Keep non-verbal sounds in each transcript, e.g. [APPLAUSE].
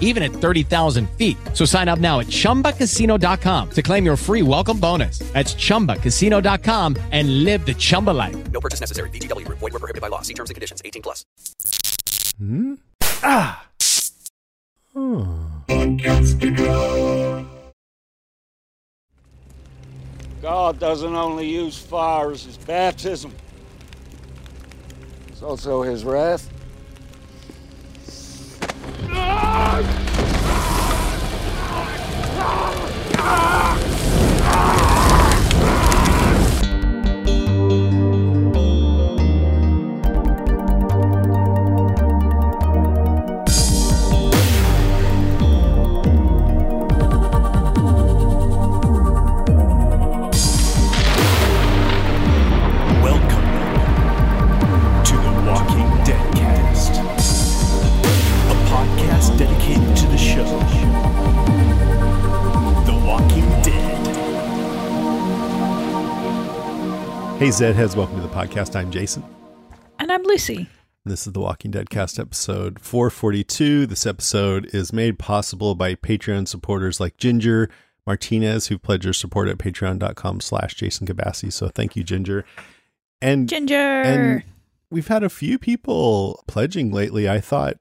even at 30,000 feet. So sign up now at ChumbaCasino.com to claim your free welcome bonus. That's ChumbaCasino.com and live the Chumba life. No purchase necessary. VGW. Void were prohibited by law. See terms and conditions. 18 plus. Hmm? Ah! God doesn't only use fire as his baptism, it's also his wrath. Welcome Hey, Zed heads, welcome to the podcast. I'm Jason. And I'm Lucy. This is the Walking Dead cast episode 442. This episode is made possible by Patreon supporters like Ginger Martinez, who pledged their support at patreon.com slash Jason Cabassi. So thank you, Ginger. And Ginger. and we've had a few people pledging lately. I thought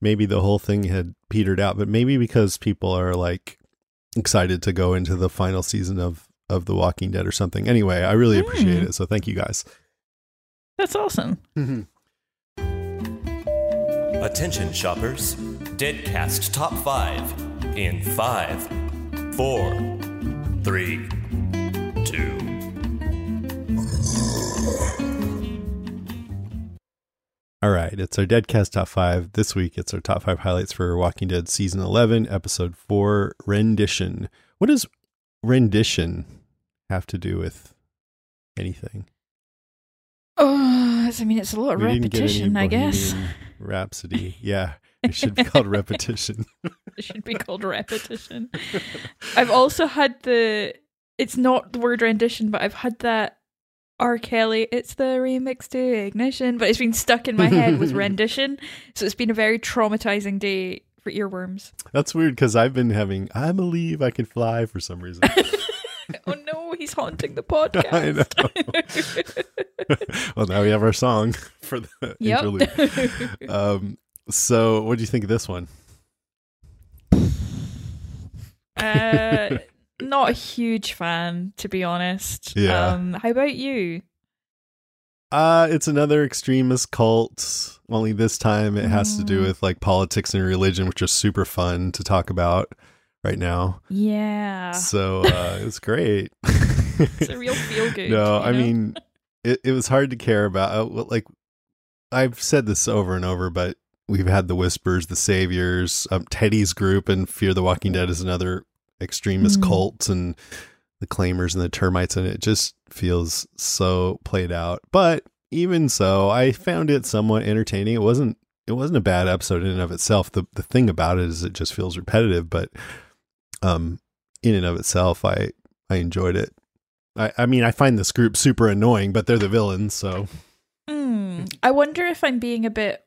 maybe the whole thing had petered out, but maybe because people are like excited to go into the final season of of The Walking Dead or something. Anyway, I really appreciate Mm. it. So thank you guys. That's awesome. Attention, shoppers. Deadcast Top 5 in 5, 4, 3, 2. All right, it's our Deadcast top five. This week, it's our top five highlights for Walking Dead season 11, episode four, Rendition. What is rendition have to do with anything? Oh, I mean, it's a lot of We didn't get any repetition, I guess. Rhapsody. [LAUGHS] Yeah, it should be called repetition. [LAUGHS] It should be called repetition. I've also had the. It's not the word rendition, but I've had that R. Kelly. It's the remix to Ignition, but it's been stuck in my head with [LAUGHS] rendition. So it's been a very traumatizing day for earworms. That's weird because I've been having I believe I can fly for some reason. [LAUGHS] Oh no, he's haunting the podcast. [LAUGHS] Well, now we have our song for the interlude. [LAUGHS] Um, so, what do you think of this one? uh, not a huge fan, to be honest. Yeah. Um, how about you? Uh, it's another extremist cult. Only this time it has to do Mm. with like politics and religion, which is super fun to talk about right now. Yeah. So uh, it's great. [LAUGHS] It's a real feel [LAUGHS] good. no, I know? mean, it, it was hard to care about. Uh, like, I've said this over and over, but we've had the Whispers, the Saviors, um, Teddy's group, and Fear the Walking Dead is another extremist Mm. cult, and the Claimers and the Termites, and it just feels so played out. But even so, I found it somewhat entertaining. It wasn't. It wasn't a bad episode in and of itself. The the thing about it is it just feels repetitive, but um, in and of itself, I I enjoyed it. I, I mean, I find this group super annoying, but they're the villains, so Hmm. I wonder if I'm being a bit.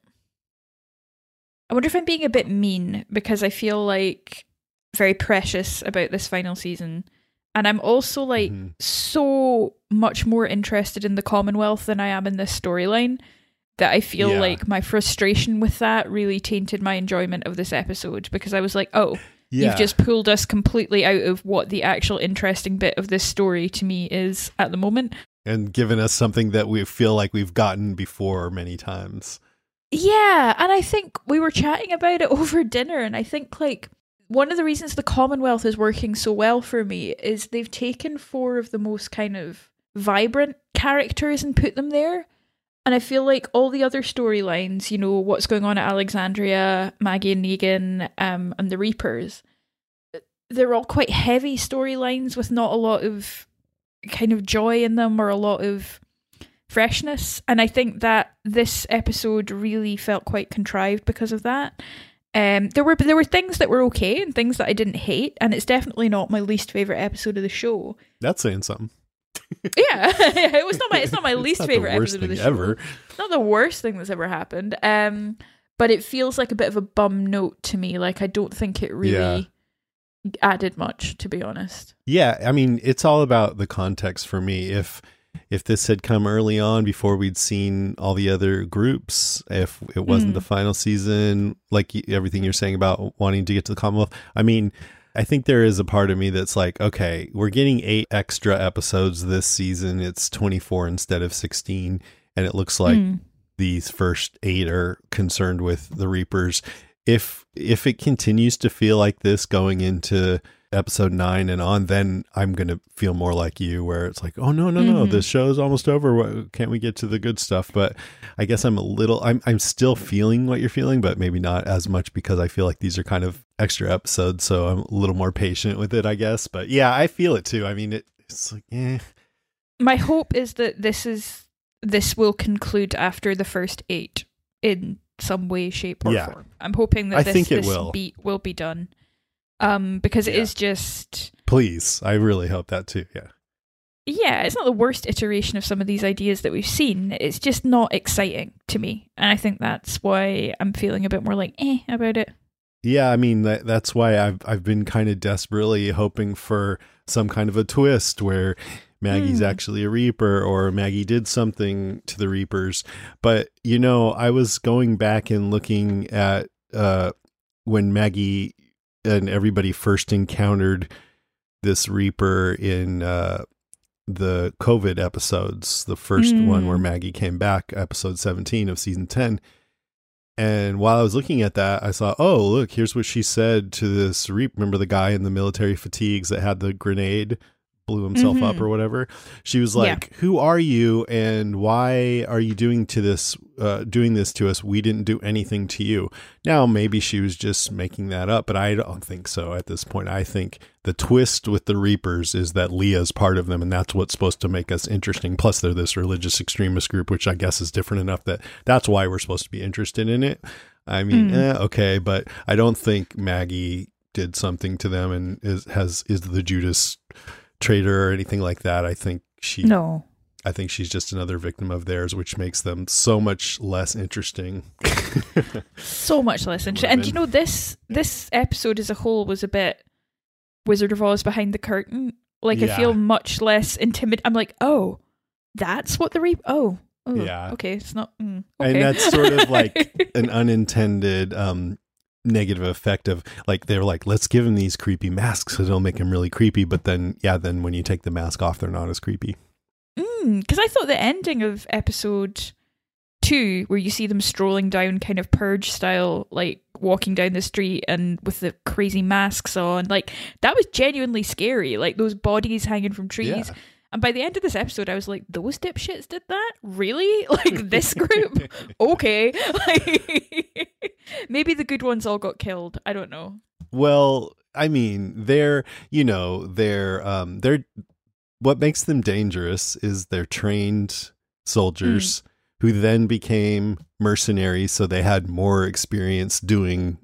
I wonder if I'm being a bit mean because I feel like very precious about this final season. And I'm also like Mhm. so much more interested in the Commonwealth than I am in this storyline that I feel Yeah. like my frustration with that really tainted my enjoyment of this episode because I was like, oh, yeah. you've just pulled us completely out of what the actual interesting bit of this story to me is at the moment. and given us something that we feel like we've gotten before many times. Yeah, and I think we were chatting about it [LAUGHS] over dinner, and I think like one of the reasons the Commonwealth is working so well for me is they've taken four of the most kind of vibrant characters and put them there. And I feel like all the other storylines, you know, what's going on at Alexandria, Maggie and Negan, um, and the Reapers, they're all quite heavy storylines with not a lot of kind of joy in them or a lot of freshness. And I think that this episode really felt quite contrived because of that. Um, there were there were things that were okay and things that I didn't hate, and it's definitely not my least favorite episode of the show. That's saying something. Yeah, [LAUGHS] it was not my it's not my [LAUGHS] It's least not favorite episode of the show. ever. It's not the worst thing that's ever happened. Um, but it feels like a bit of a bum note to me. Like I don't think it really added much, to be honest. Yeah, I mean, it's all about the context for me. If if this had come early on before we'd seen all the other groups, if it wasn't Mm. the final season, like everything you're saying about wanting to get to the Commonwealth, I mean, I think there is a part of me that's like, okay, we're getting eight extra episodes this season. It's 24 instead of 16, and it looks like Mm. these first eight are concerned with the Reapers. If if it continues to feel like this going into episode nine and on, then I'm gonna feel more like you, where it's like, oh no no no, Mhm. the show's almost over. Can't we get to the good stuff? But I guess I'm a little, I'm I'm still feeling what you're feeling, but maybe not as much because I feel like these are kind of extra episodes, so I'm a little more patient with it, I guess. But yeah, I feel it too. I mean, it, it's like, eh. My hope is that this is this will conclude after the first eight in some way, shape, or Yeah. form. I'm hoping that I this, think it this will. beat will be done. Um, because it Yeah. is just Please, I really hope that too. Yeah. yeah, it's not the worst iteration of some of these ideas that we've seen. It's just not exciting to me, and I think that's why I'm feeling a bit more like eh about it. Yeah, I mean that that's why I've I've been kind of desperately hoping for some kind of a twist where Maggie's Hmm. actually a Reaper or Maggie did something to the Reapers. But you know, I was going back and looking at uh when Maggie and everybody first encountered this Reaper in uh the COVID episodes, the first one where Mm. Maggie came back, episode 17 of season 10. And while I was looking at that, I saw, oh, look, here's what she said to this Reap. Remember the guy in the military fatigues that had the grenade, blew himself up Mhm. or whatever? She was Yeah. like, "Who are you, and why are you doing to this, uh, doing this to us? We didn't do anything to you." Now, maybe she was just making that up, but I don't think so at this point. I think the twist with the Reapers is that Leah's part of them, and that's what's supposed to make us interesting. Plus, they're this religious extremist group, which I guess is different enough that that's why we're supposed to be interested in it. I mean, Mm. eh, okay, but I don't think Maggie did something to them and is has is the Judas traitor or anything like that. I think she No, I think she's just another victim of theirs, which makes them so much less interesting. so much less [LAUGHS] interesting. And you know this this episode as a whole was a bit Wizard of Oz behind the curtain. Like I feel much less intimidated. I'm like, oh, that's what the re. Oh, oh, Yeah. Okay, it's not. Mm, And that's sort of like [LAUGHS] An unintended um negative effect of like they're like let's give him these creepy masks so it'll make him really creepy but then yeah then when you take the mask off they're not as creepy mm, because I thought the ending of episode two, where you see them strolling down, kind of purge style, like walking down the street and with the crazy masks on, like that was genuinely scary. Like those bodies hanging from trees. Yeah. And by the end of this episode, I was like, those dipshits did that? Really? [LAUGHS] Like this [LAUGHS] group? okay. Like [LAUGHS] maybe the good ones all got killed. I don't know. Well, I mean, they're you know they're um they're what makes them dangerous is they're trained soldiers who then became mercenaries, so they had more experience doing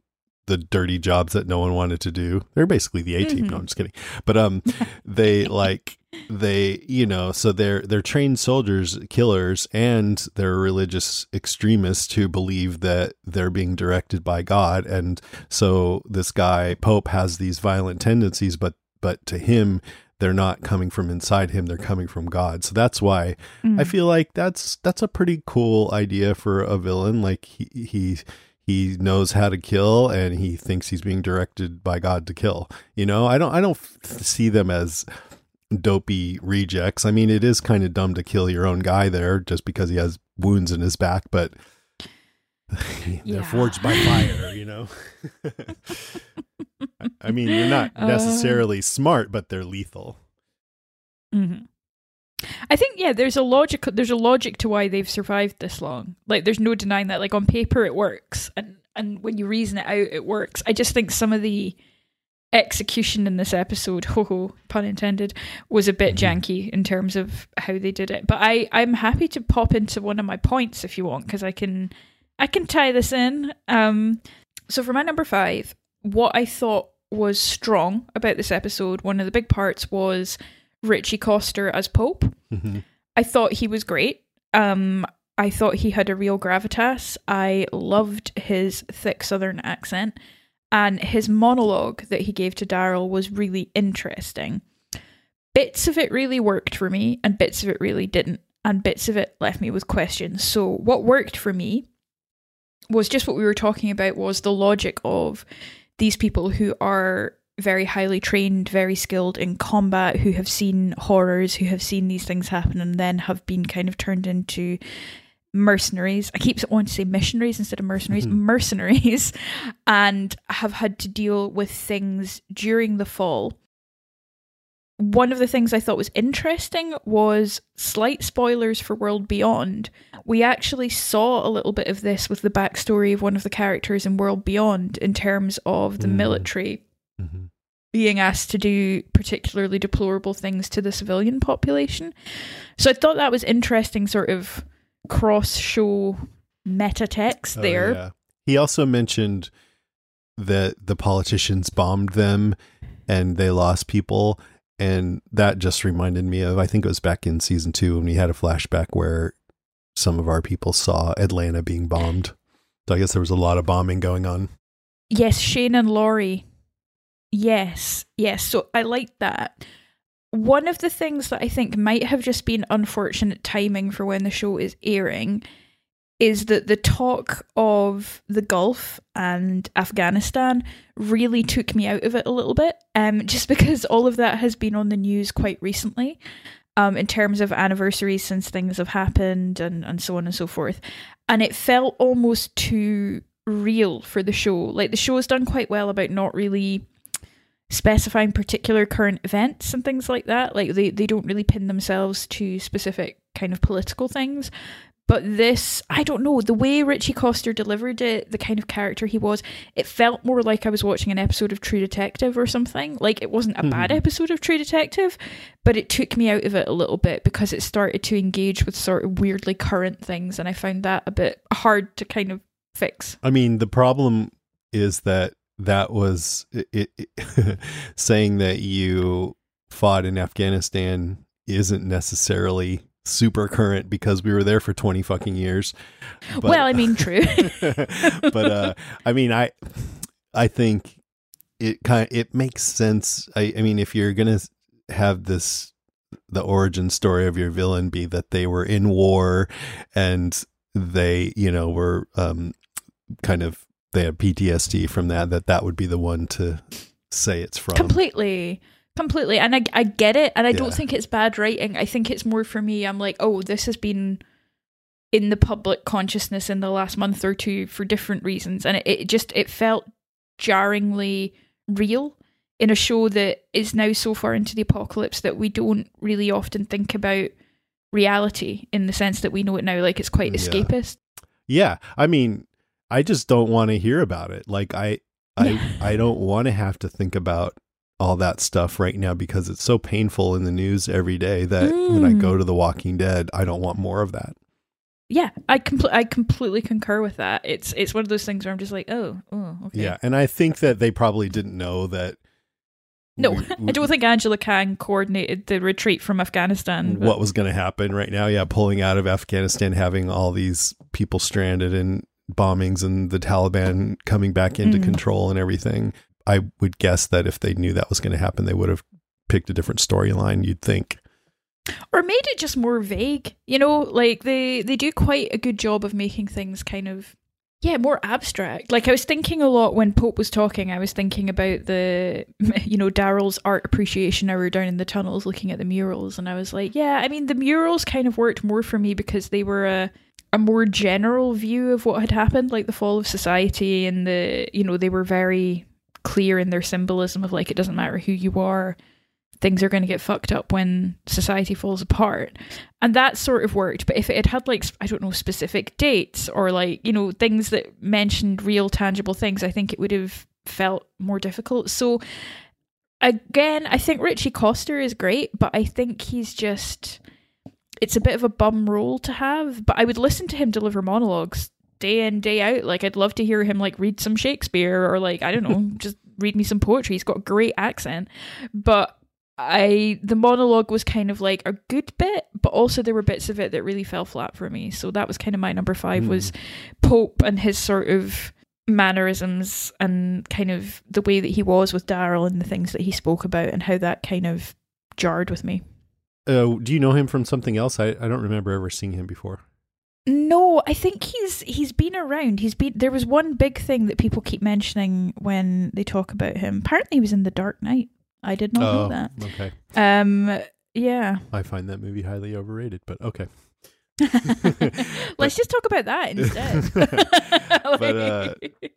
the dirty jobs that no one wanted to do. They're basically the A team. No, Mhm. I'm just kidding. But um, [LAUGHS] they like they you know so they're they're trained soldiers killers and they're religious extremists who believe that they're being directed by god and so this guy pope has these violent tendencies but but to him they're not coming from inside him they're coming from god so that's why Mm. i feel like that's that's a pretty cool idea for a villain like he he he knows how to kill and he thinks he's being directed by god to kill you know i don't i don't f- see them as dopey rejects. I mean, it is kind of dumb to kill your own guy there just because he has wounds in his back, but [LAUGHS] they're Yeah. forged by [LAUGHS] fire, you know. [LAUGHS] I mean, you're not Uh. necessarily smart, but they're lethal. hmm I think yeah, there's a logic. There's a logic to why they've survived this long. Like, there's no denying that. Like on paper, it works, and and when you reason it out, it works. I just think some of the execution in this episode, [LAUGHS] ho ho, pun intended, was a bit janky in terms of how they did it. But I I'm happy to pop into one of my points if you want, because I can I can tie this in. Um, so for my number five, what I thought was strong about this episode, one of the big parts was Ritchie Coster as Pope. Mhm. I thought he was great. Um, I thought he had a real gravitas. I loved his thick Southern accent, and his monologue that he gave to Daryl was really interesting. Bits of it really worked for me, and bits of it really didn't, and bits of it left me with questions. So, what worked for me was just what we were talking about was the logic of these people who are very highly trained, very skilled in combat, who have seen horrors, who have seen these things happen, and then have been kind of turned into mercenaries. I keep wanting to say missionaries instead of mercenaries, Mhm. mercenaries, [LAUGHS] and have had to deal with things during the fall. One of the things I thought was interesting was slight spoilers for World Beyond. We actually saw a little bit of this with the backstory of one of the characters in World Beyond in terms of the Mm. military Mhm. Being asked to do particularly deplorable things to the civilian population. So I thought that was interesting, sort of cross show meta text Oh, there. yeah. He also mentioned that the politicians bombed them and they lost people. And that just reminded me of, I think it was back in season two when we had a flashback where some of our people saw Atlanta being bombed. So I guess there was a lot of bombing going on. Yes, Shane and Lori. Yes, yes. So I like that. One of the things that I think might have just been unfortunate timing for when the show is airing is that the talk of the Gulf and Afghanistan really took me out of it a little bit. Um, [LAUGHS] just because all of that has been on the news quite recently. Um, in terms of anniversaries since things have happened and, and so on and so forth. And it felt almost too real for the show. Like the show has done quite well about not really specifying particular current events and things like that. Like they, they don't really pin themselves to specific kind of political things. But this, I don't know, the way Ritchie Coster delivered it, the kind of character he was, it felt more like I was watching an episode of True Detective or something. Like it wasn't a bad Mhm. episode of True Detective, but it took me out of it a little bit because it started to engage with sort of weirdly current things. And I found that a bit hard to kind of fix. I mean, the problem is that that was it, it, [LAUGHS] saying that you fought in Afghanistan isn't necessarily super current because we were there for 20 fucking years. But- well, I mean, true. [LAUGHS] but uh I mean I I think it kind of, it makes sense. I I mean if you're going to have this the origin story of your villain be that they were in war and they, you know, were um kind of they had PTSD from that that that would be the one to say it's from. completely. Completely. And I, I get it. And i don't think it's bad writing. I think it's more for me i'm like oh this has been in the public consciousness in the last month or two for different reasons. And it, it just it felt jarringly real in a show that is now so far into the apocalypse that we don't really often think about reality in the sense that we know it now like it's quite Yeah. escapist. Yeah, I mean, I just don't want to hear about it. Like I I [LAUGHS] I don't want to have to think about all that stuff right now because it's so painful in the news every day that when I Mm. go to The Walking Dead, I don't want more of that. yeah i compl- i completely concur with that it's it's one of those things where i'm just like oh oh okay Yeah, and I think that they probably didn't know that No, we- [LAUGHS] I don't think Angela Kang coordinated the retreat from Afghanistan. but- what was going to happen right now. Yeah, pulling out of Afghanistan, having all these people stranded and bombings and the Taliban coming back into Mm. control and everything. I would guess that if they knew that was going to happen, they would have picked a different storyline, you'd think. or made it just more vague. You know, like they they do quite a good job of making things kind of yeah, more abstract. Like I was thinking a lot when Pope was talking. I was thinking about the, [LAUGHS] you know, Daryl's art appreciation hour down in the tunnels, looking at the murals, and I was like, yeah. I mean, the murals kind of worked more for me because they were a a more general view of what had happened, like the fall of society, and the you know they were very clear in their symbolism of like it doesn't matter who you are, things are going to get fucked up when society falls apart. And that sort of worked. But if it had had, like, I don't know, specific dates or, like, you know, things that mentioned real tangible things, I think it would have felt more difficult. So, again, I think Ritchie Coster is great, but I think he's just. It's a bit of a bum role to have, but I would listen to him deliver monologues day in, day out. Like, I'd love to hear him, like, read some Shakespeare or, like, I don't know, [LAUGHS] just read me some poetry. He's got a great accent. But I the monologue was kind of like a good bit, but also there were bits of it that really fell flat for me. So that was kind of my number five was hmm. Pope and his sort of mannerisms and kind of the way that he was with Daryl and the things that he spoke about and how that kind of jarred with me. Uh, do you know him from something else? I, I don't remember ever seeing him before. No, I think he's he's been around. He's been there was one big thing that people keep mentioning when they talk about him. Apparently he was in The Dark Knight. I did not know Oh, that. okay. Um yeah. I find that movie highly overrated, but okay. [LAUGHS] Let's just talk about that instead. [LAUGHS] But, [LAUGHS] uh,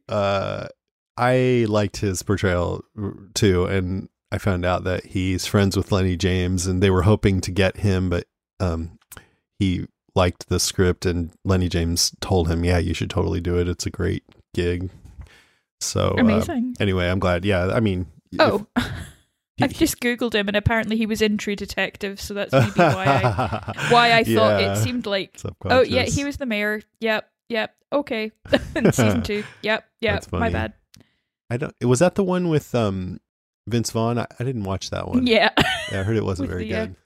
uh, I liked his portrayal too, and I found out that he's friends with Lenny James, and they were hoping to get him, but um, he liked the script, and Lenny James told him, "Yeah, you should totally do it. It's a great gig." So uh, Amazing. anyway, I'm glad. Yeah, I mean, if- oh, [LAUGHS] I've just googled him, and apparently he was in True Detective, so that's maybe why I [LAUGHS] why I thought Yeah. it seemed like. Oh yeah, he was the mayor. Yep, yep. Okay, [LAUGHS] in season two. Yep, yep. My bad. I don't. Was that the one with um Vince Vaughn? I, I didn't watch that one. Yeah, Yeah, I heard it wasn't [LAUGHS] very the, uh, good.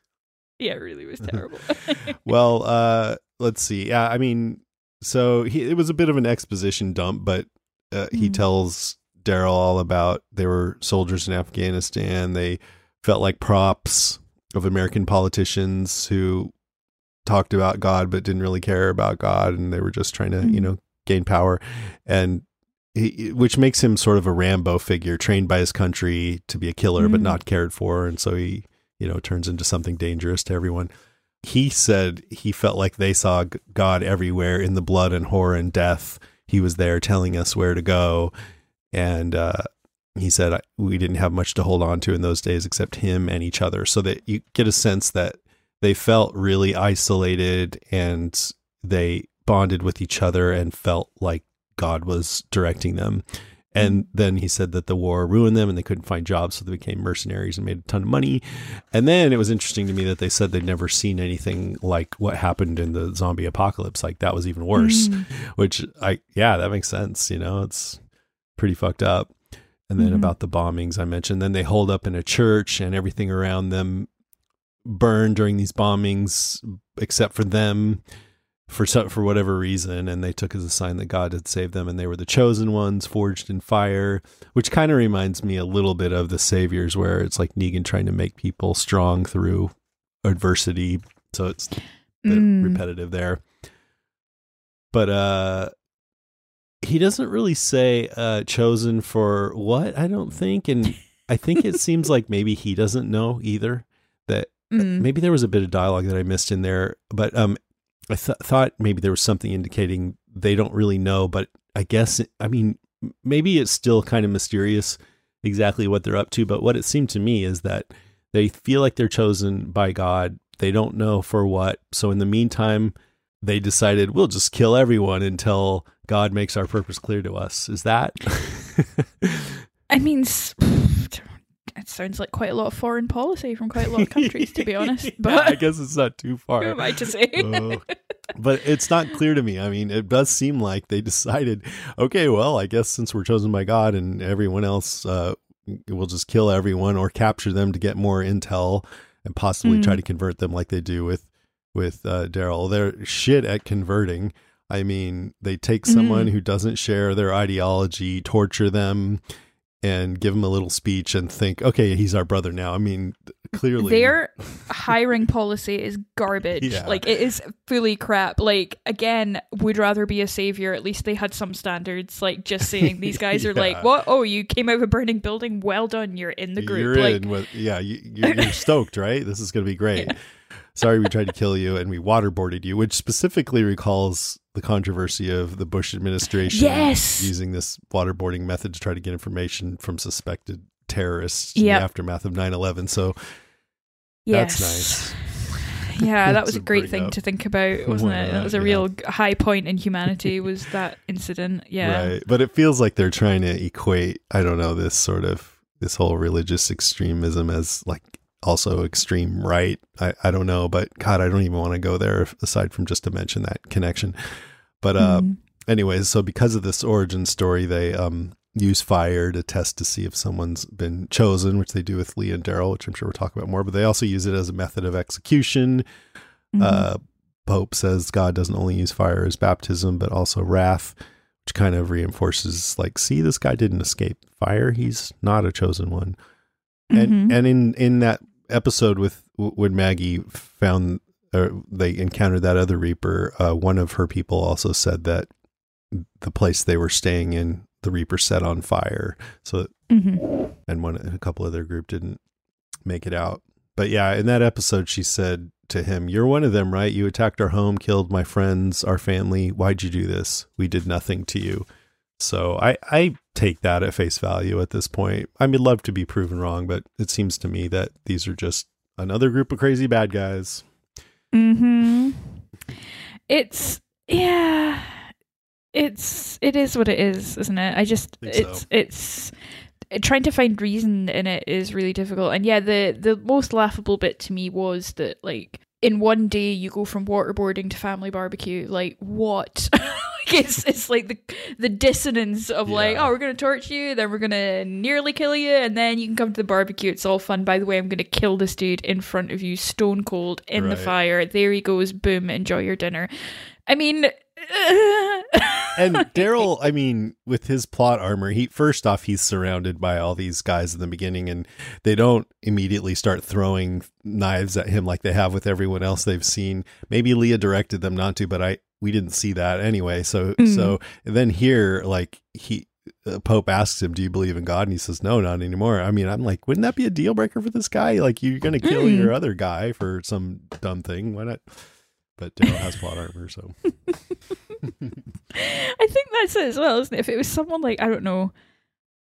yeah. It really was [LAUGHS] terrible. [LAUGHS] well, uh, let's see. Yeah, I mean, so he, it was a bit of an exposition dump, but uh, he Mhm. tells Daryl all about they were soldiers in Afghanistan. They felt like props of American politicians who talked about God but didn't really care about God, and they were just trying to, you Mhm. know, gain power, and he, which makes him sort of a Rambo figure, trained by his country to be a killer but Mhm. not cared for, and so he, you know, turns into something dangerous to everyone he said he felt like they saw God everywhere in the blood and horror and death. He was there telling us where to go. And uh, he said we didn't have much to hold on to in those days except him and each other. So that you get a sense that they felt really isolated and they bonded with each other and felt like God was directing them. And then he said that the war ruined them and they couldn't find jobs, so they became mercenaries and made a ton of money. And then it was interesting to me that they said they'd never seen anything like what happened in the zombie apocalypse. Like that was even worse, Mm. which I, yeah, that makes sense. You know, it's pretty fucked up. And then Mhm. about the bombings I mentioned, then they hold up in a church and everything around them burned during these bombings except for them for so, for whatever reason and they took as a sign that God had saved them and they were the chosen ones forged in fire which kind of reminds me a little bit of the saviors where it's like Negan trying to make people strong through adversity so it's Mm. repetitive there but uh he doesn't really say uh chosen for what I don't think and I think it seems [LAUGHS] like maybe he doesn't know either that Mm. maybe there was a bit of dialogue that I missed in there, but um, I th- thought maybe there was something indicating they don't really know. But I guess I mean maybe it's still kind of mysterious exactly what they're up to. But what it seemed to me is that they feel like they're chosen by God. They don't know for what. So in the meantime, they decided we'll just kill everyone until God makes our purpose clear to us. Is that? [LAUGHS] I mean, [SIGHS] it sounds like quite a lot of foreign policy from quite a lot of countries, to be honest. [LAUGHS] Yeah, But I guess it's not too far. [LAUGHS] who am I to say? [LAUGHS] Oh. but it's not clear to me. I mean, it does seem like they decided, okay, well, I guess since we're chosen by God and everyone else, uh, we'll just kill everyone or capture them to get more intel and possibly try Mm. to convert them like they do with with uh, Daryl. They're shit at converting. I mean, they take someone Mm. who doesn't share their ideology, torture them, and give him a little speech and think, okay, he's our brother now. I mean, clearly, Their hiring policy is garbage. Yeah. Like it is fully crap. Like again, would rather be a savior. At least they had some standards. Like just saying these [LAUGHS] guys are like, what? Oh, you came out of a burning building. Well done. You're in the group. You're like in with, yeah, you, you're, you're [LAUGHS] stoked, right? This is going to be great. Sorry, we tried to kill you and we waterboarded you, which specifically recalls the controversy of the Bush administration Yes. using this waterboarding method to try to get information from suspected terrorists Yep. in the aftermath of 9 11. So yes. that's nice. [LAUGHS] Yeah, that was a great thing up. to think about, [LAUGHS] wasn't Why it? That was a Yeah. real high point in humanity. Was [LAUGHS] that incident? Yeah. Right. But it feels like they're trying to equate, I don't know, this sort of this whole religious extremism as like also extreme right. I, I don't know, but God, I don't even want to go there aside from just to mention that connection. But uh Mhm. anyways, so because of this origin story, they um use fire to test to see if someone's been chosen, which they do with Leah and Daryl, which I'm sure we'll talk about more, but they also use it as a method of execution. Mhm. Uh, Pope says God doesn't only use fire as baptism, but also wrath, which kind of reinforces, like, see, this guy didn't escape fire. He's not a chosen one. And Mhm. and in in that episode with when Maggie found or they encountered that other Reaper, uh, one of her people also said that the place they were staying in, the Reaper set on fire. So Mhm. and one a couple of their group didn't make it out. But yeah, in that episode, she said to him, "You're one of them, right? You attacked our home, killed my friends, our family. Why'd you do this? We did nothing to you." So I I take that at face value at this point. I would love to be proven wrong, but it seems to me that these are just another group of crazy bad guys. Hmm It's yeah. It's it is what it is, isn't it? I just Think it's so. it's trying to find reason in it is really difficult. And yeah, the the most laughable bit to me was that like in one day you go from waterboarding to family barbecue. Like what? [LAUGHS] Like, it's it's like the the dissonance of like oh we're gonna torch you then we're gonna nearly kill you and then you can come to the barbecue. It's all fun. By the way I'm gonna kill this dude in front of you stone cold in the fire. There he goes. Boom. Enjoy your dinner. I mean And [LAUGHS] Daryl, I mean, with his plot armor, he first off he's surrounded by all these guys in the beginning, and they don't immediately start throwing knives at him like they have with everyone else they've seen. Maybe Leah directed them not to, but I we didn't see that anyway. So Mhm. so then here, like he. uh, Pope asks him, "Do you believe in God?" And he says, "No, not anymore." I mean, I'm like, wouldn't that be a deal breaker for this guy? Like, you're going to kill Mm. your other guy for some dumb thing? Why not? But Daryl has plot armor, so [LAUGHS] I think that's it as well, isn't it? If it was someone like, I don't know,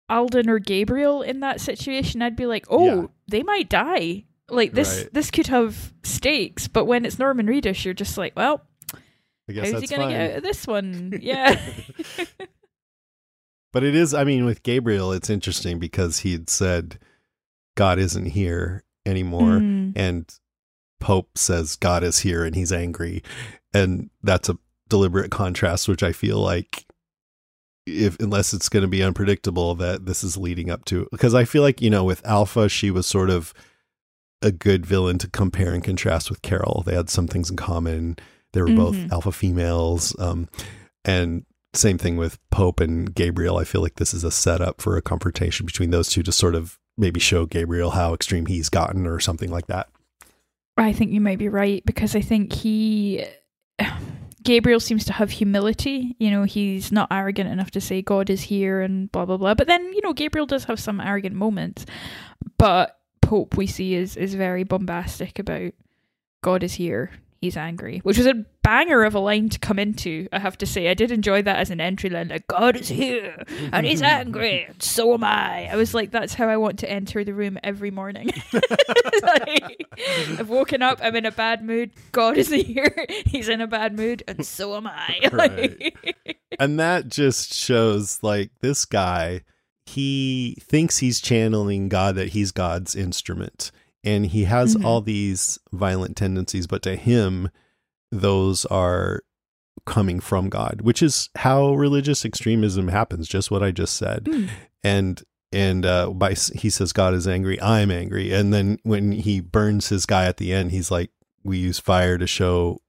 Alden or Gabriel in that situation, I'd be like, oh, Yeah. they might die. Like this Right. this could have stakes. But when it's Norman Reedus, you're just like, well, I guess how's that's he gonna fine. get out of this one? [LAUGHS] Yeah. [LAUGHS] But it is, I mean, with Gabriel, it's interesting because he'd said God isn't here anymore. Mm. And Pope says God is here and he's angry. And that's a deliberate contrast, which I feel like if unless it's going to be unpredictable that this is leading up to because I feel like you know with Alpha she was sort of a good villain to compare and contrast with Carol they had some things in common they were both Mhm. alpha females um and same thing with Pope and Gabriel I feel like this is a setup for a confrontation between those two to sort of maybe show Gabriel how extreme he's gotten or something like that I think you might be right because I think he [SIGHS] Gabriel seems to have humility. You know, he's not arrogant enough to say God is here and blah blah blah. But then, you know, Gabriel does have some arrogant moments. But Pope we see is is very bombastic about God is here. He's angry, which was a banger of a line to come into. I have to say, I did enjoy that as an entry line. Like God is here and he's angry, and so am I. I was like, that's how I want to enter the room every morning. [LAUGHS] Like, I've woken up, I'm in a bad mood. God is here, he's in a bad mood, and so am I. [LAUGHS] Like- and that just shows like this guy he thinks he's channeling god that he's god's instrument and he has Mhm. all these violent tendencies but to him those are coming from god which is how religious extremism happens just what i just said Mm. and and uh by he says god is angry i'm angry and then when he burns his guy at the end he's like we use fire to show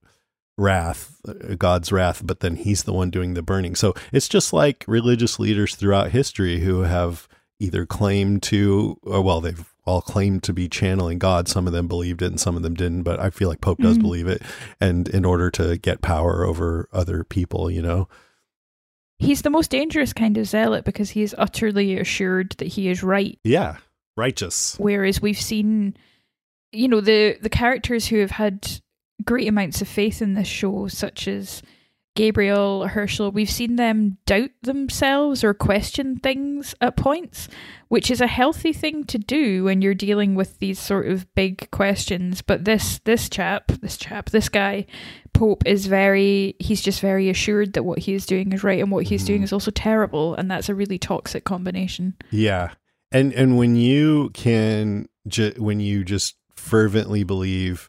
wrath, uh, God's wrath, but then he's the one doing the burning. So it's just like religious leaders throughout history who have either claimed to, or well, they've all claimed to be channeling God. Some of them believed it and some of them didn't, but I feel like Pope does Mhm. believe it. And in order to get power over other people, you know? He's the most dangerous kind of zealot because he is utterly assured that he is right. Yeah. Righteous. Whereas we've seen, you know, the the characters who have had great amounts of faith in this show, such as Gabriel, Hershel, we've seen them doubt themselves or question things at points, which is a healthy thing to do when you're dealing with these sort of big questions. But this this chap, this chap, this guy, Pope is very he's just very assured that what he is doing is right and what he's doing Mhm. is also terrible, and that's a really toxic combination. Yeah. And and when you can ju- when you just fervently believe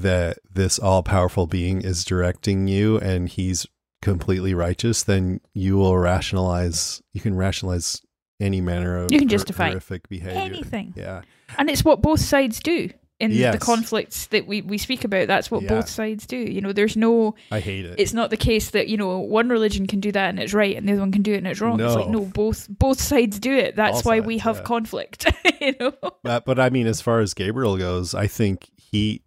that this all-powerful being is directing you and he's completely righteous, then you will rationalize you can rationalize any manner of You can justify horrific behavior. Anything. Yeah. And it's what both sides do in Yes. the conflicts that we, we speak about. That's what Yeah. both sides do. You know, there's no, I hate it. it's not the case that, you know, one religion can do that and it's right and the other one can do it and it's wrong. It's like, No. no, both both sides do it. That's All why we have yeah. conflict, [LAUGHS] you know? But, but I mean, as far as Gabriel goes, I think he,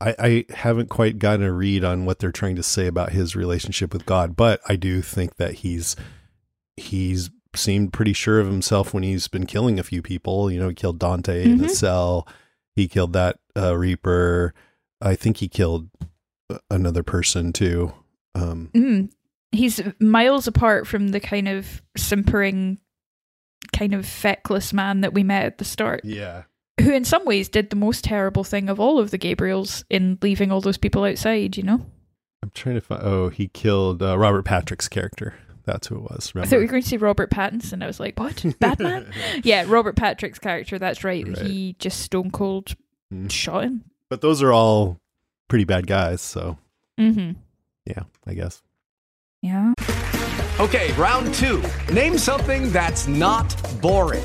I, I haven't quite gotten a read on what they're trying to say about his relationship with God, but I do think that he's, he's seemed pretty sure of himself when he's been killing a few people. You know, he killed Dante in a Mhm. cell. He killed that uh, Reaper. I think he killed uh, another person too. Um, Mm. He's miles apart from the kind of simpering, kind of feckless man that we met at the start. yeah. Who in some ways did the most terrible thing of all of the Gabriels in leaving all those people outside, you know? I'm trying to find. Oh, he killed uh, Robert Patrick's character. That's who it was. I Remember? thought we were going to see Robert Pattinson. I was like, what? [LAUGHS] Batman? yeah, Robert Patrick's character, that's right. Right. He just stone cold Mm. shot him. But those are all pretty bad guys. So Mm-hmm. yeah, I guess. Yeah. Okay, round two. Name something that's not boring.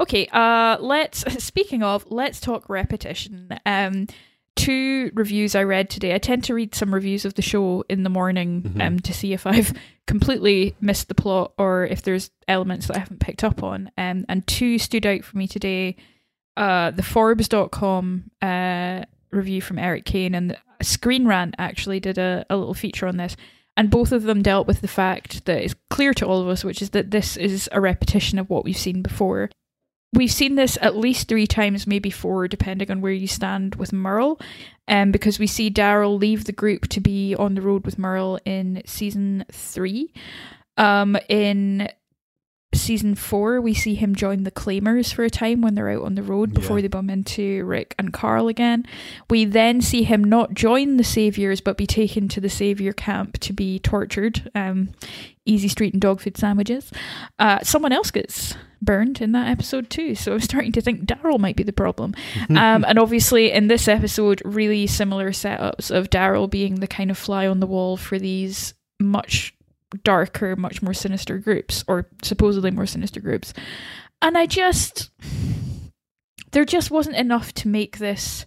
Okay, uh let's [LAUGHS] speaking of, let's talk repetition. Um two reviews I read today. I tend to read some reviews of the show in the morning Mhm. um to see if I've [LAUGHS] completely missed the plot or if there's elements that I haven't picked up on. Um and two stood out for me today. Uh the Forbes.com uh review from Erik Kain and Screen Rant actually did a, a little feature on this. And both of them dealt with the fact that is clear to all of us, which is that this is a repetition of what we've seen before. We've seen this at least three times, maybe four, depending on where you stand with Merle. Um, because we see Daryl leave the group to be on the road with Merle in season three. Um, in season four, we see him join the Claimers for a time when they're out on the road before Yeah. they bump into Rick and Carl again. We then see him not join the Saviors, but be taken to the Savior camp to be tortured. Um, easy street and dog food sandwiches. Uh, someone else gets burned in that episode too, so I'm [LAUGHS] starting to think Daryl might be the problem. [LAUGHS] um, and obviously, in this episode, really similar setups of Daryl being the kind of fly on the wall for these much darker, much more sinister groups, or supposedly more sinister groups. And I just. There just wasn't enough to make this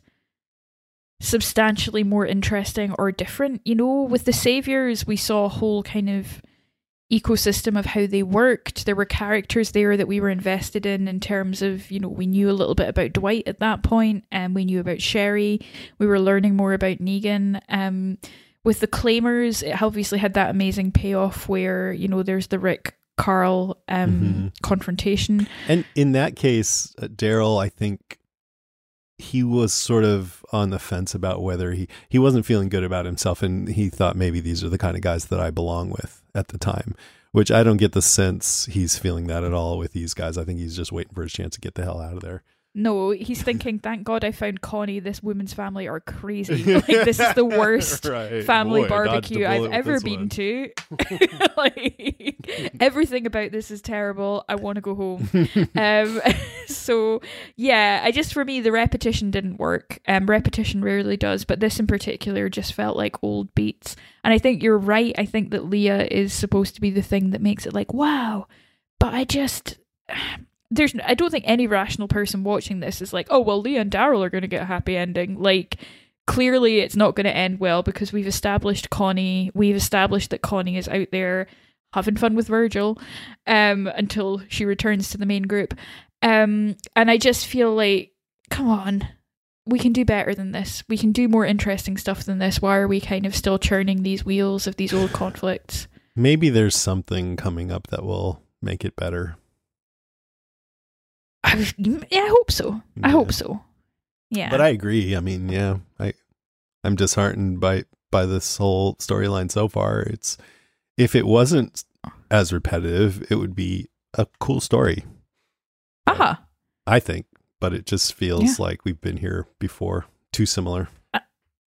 substantially more interesting or different. You know, with the Saviors, we saw a whole kind of ecosystem of how they worked. There were characters there that we were invested in, in terms of, you know, we knew a little bit about Dwight at that point, and we knew about Sherry. We were learning more about Negan. Um, with the Claimers, it obviously had that amazing payoff where, you know, there's the Rick Carl um, confrontation. And in that case, uh, Daryl, I think he was sort of on the fence about whether he he wasn't feeling good about himself, and he thought maybe these are the kind of guys that I belong with at the time. Which I don't get the sense he's feeling that at all with these guys. I think he's just waiting for his chance to get the hell out of there. No, he's [LAUGHS] thinking, thank God I found Connie. This woman's family are crazy. [LAUGHS] Like, this is the worst [LAUGHS] Right. family Boy, I dodged a barbecue I've ever been one. to. like, everything about this is terrible. I want to go home. um, so, yeah, I just, for me, the repetition didn't work. Um, repetition rarely does, but this in particular just felt like old beats. And I think you're right. I think that Leah is supposed to be the thing that makes it like, wow. But I just there's I don't think any rational person watching this is like, oh well, Leah and Daryl are going to get a happy ending. Like clearly, it's not going to end well because we've established Connie. We've established that Connie is out there having fun with Virgil um, until she returns to the main group. Um, and I just feel like, come on. We can do better than this. We can do more interesting stuff than this. Why are we kind of still churning these wheels of these old conflicts? Maybe there's something coming up that will make it better. I yeah, I hope so. I hope so. Yeah. But I agree. I mean, yeah, I I'm disheartened by by this whole storyline so far. It's if it wasn't as repetitive, it would be a cool story, Aha. I think. But it just feels Yeah. like we've been here before, too similar. Uh,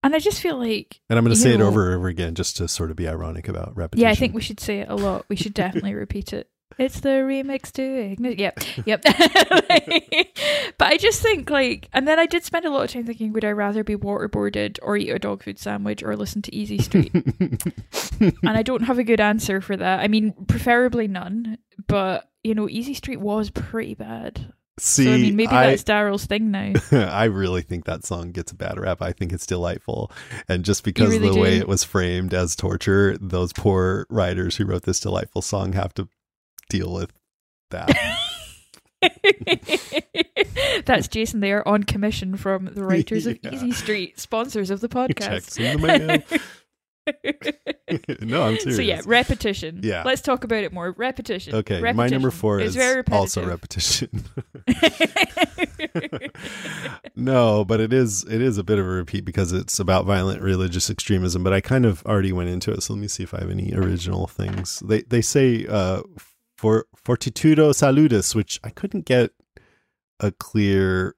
and I just feel like And I'm going to say it over and over again just to sort of be ironic about repetition. Yeah, I think we should say it a lot. We should definitely repeat it. It's the remix to. Yep, [LAUGHS] yep. [LAUGHS] but I just think like, and then I did spend a lot of time thinking, would I rather be waterboarded or eat a dog food sandwich or listen to Easy Street? [LAUGHS] and I don't have a good answer for that. I mean, preferably none. But you know, Easy Street was pretty bad. See, so I mean, maybe I, that's Daryl's thing now. I really think that song gets a bad rap. I think it's delightful. And just because really of the way it was framed as torture, those poor writers who wrote this delightful song have to deal with that. [LAUGHS] That's Jason there on commission from the writers of [LAUGHS] Yeah. Easy Street, sponsors of the podcast. Checks in the mail. [LAUGHS] no, I'm serious. So yeah, repetition. Yeah. Let's talk about it more. Repetition. Okay, my number four is very also repetition. no, but it is it is a bit of a repeat because it's about violent religious extremism. But I kind of already went into it, so let me see if I have any original things. They they say uh, for fortitudo salutis, which I couldn't get a clear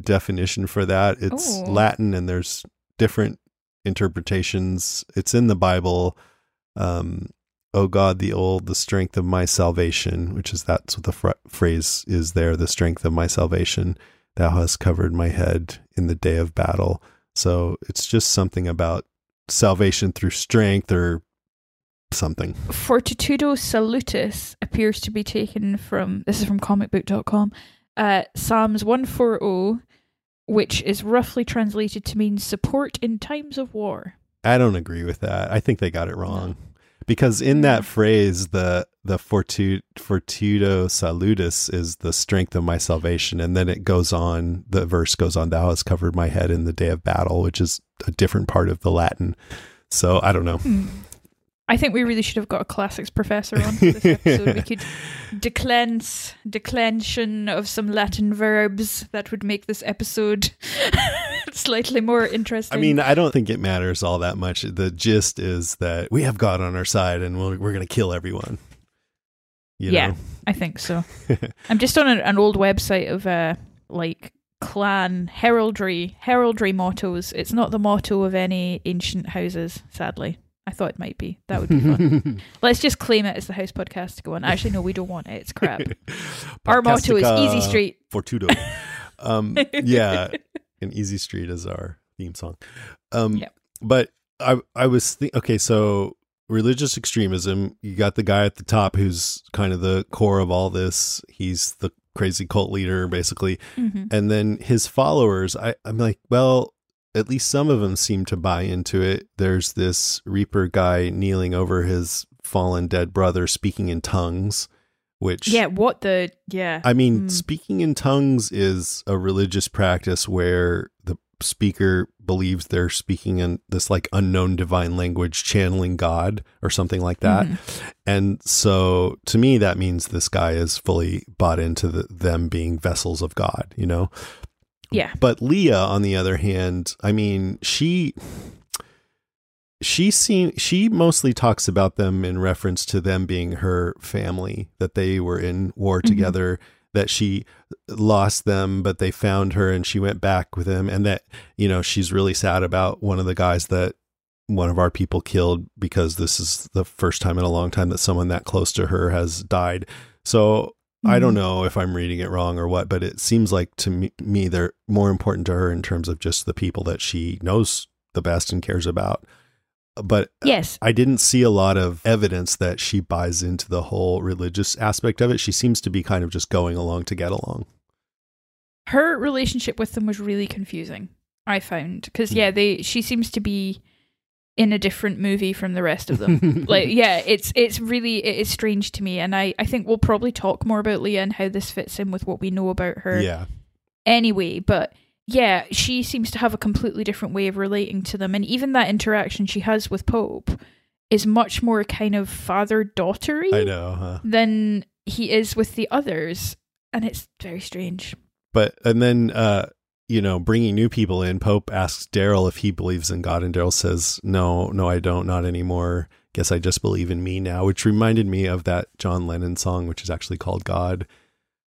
definition for that. It's Oh. Latin, and there's different interpretations. It's in the Bible. Um, oh God, the old, the strength of my salvation, which is that's what the fr- phrase is there, the strength of my salvation. Thou hast covered my head in the day of battle. So it's just something about salvation through strength or something. Fortitudo salutis appears to be taken from this is from comicbook.com. Uh, Psalms 140, which is roughly translated to mean support in times of war. I don't agree with that. I think they got it wrong. Because in that Mm. phrase, the the fortu, fortudo salutis is the strength of my salvation, and then it goes on. The verse goes on. Thou hast covered my head in the day of battle, which is a different part of the Latin. So I don't know. I think we really should have got a classics professor on for this [LAUGHS] episode. we could declense declension of some Latin verbs that would make this episode [LAUGHS] slightly more interesting. I mean, I don't think it matters all that much. The gist is that we have God on our side, and we're, we're going to kill everyone. You yeah, know? I think so. [LAUGHS] I'm just on an, an old website of uh like clan heraldry heraldry mottos. It's not the motto of any ancient houses, sadly. I thought it might be. That would be fun. [LAUGHS] Let's just claim it as the house podcast to go on. Actually, no, we don't want it. It's crap. [LAUGHS] Our motto is Easy Street. Fortudo. Um, yeah, and Easy Street is our theme song. Um, Yep. But I I was think okay, so religious extremism. You got the guy at the top who's kind of the core of all this. He's the crazy cult leader, basically, Mhm. and then his followers. I I'm like, well. At least some of them seem to buy into it. There's this Reaper guy kneeling over his fallen dead brother, speaking in tongues, which Yeah, what the yeah. I mean, Mm. speaking in tongues is a religious practice where the speaker believes they're speaking in this like unknown divine language, channeling God or something like that. Mm-hmm. And so to me, that means this guy is fully bought into the, them being vessels of God, you know? Yeah. But Leah, on the other hand, I mean, she she seem she mostly talks about them in reference to them being her family that they were in war Mm-hmm. together that she lost them, but they found her and she went back with him, and that you know she's really sad about one of the guys that one of our people killed because this is the first time in a long time that someone that close to her has died. So I don't Mhm. know if I'm reading it wrong or what, but it seems like to me, me they're more important to her in terms of just the people that she knows the best and cares about. But Yes. I didn't see a lot of evidence that she buys into the whole religious aspect of it. She seems to be kind of just going along to get along. her relationship with them was really confusing i found because Hmm. yeah they she seems to be in a different movie from the rest of them. [LAUGHS] Like yeah it's it's really it is strange to me. And i i think we'll probably talk more about leah and how this fits in with what we know about her Yeah. anyway. But yeah she seems to have a completely different way of relating to them. And even that interaction she has with pope is much more kind of father daughtery I know, huh? than he is with the others. And it's very strange. But and then uh you know, bringing new people in, Pope asks Daryl if he believes in God, and Daryl says, "No, no, I don't, not anymore. Guess I just believe in me now." Which reminded me of that John Lennon song, which is actually called "God."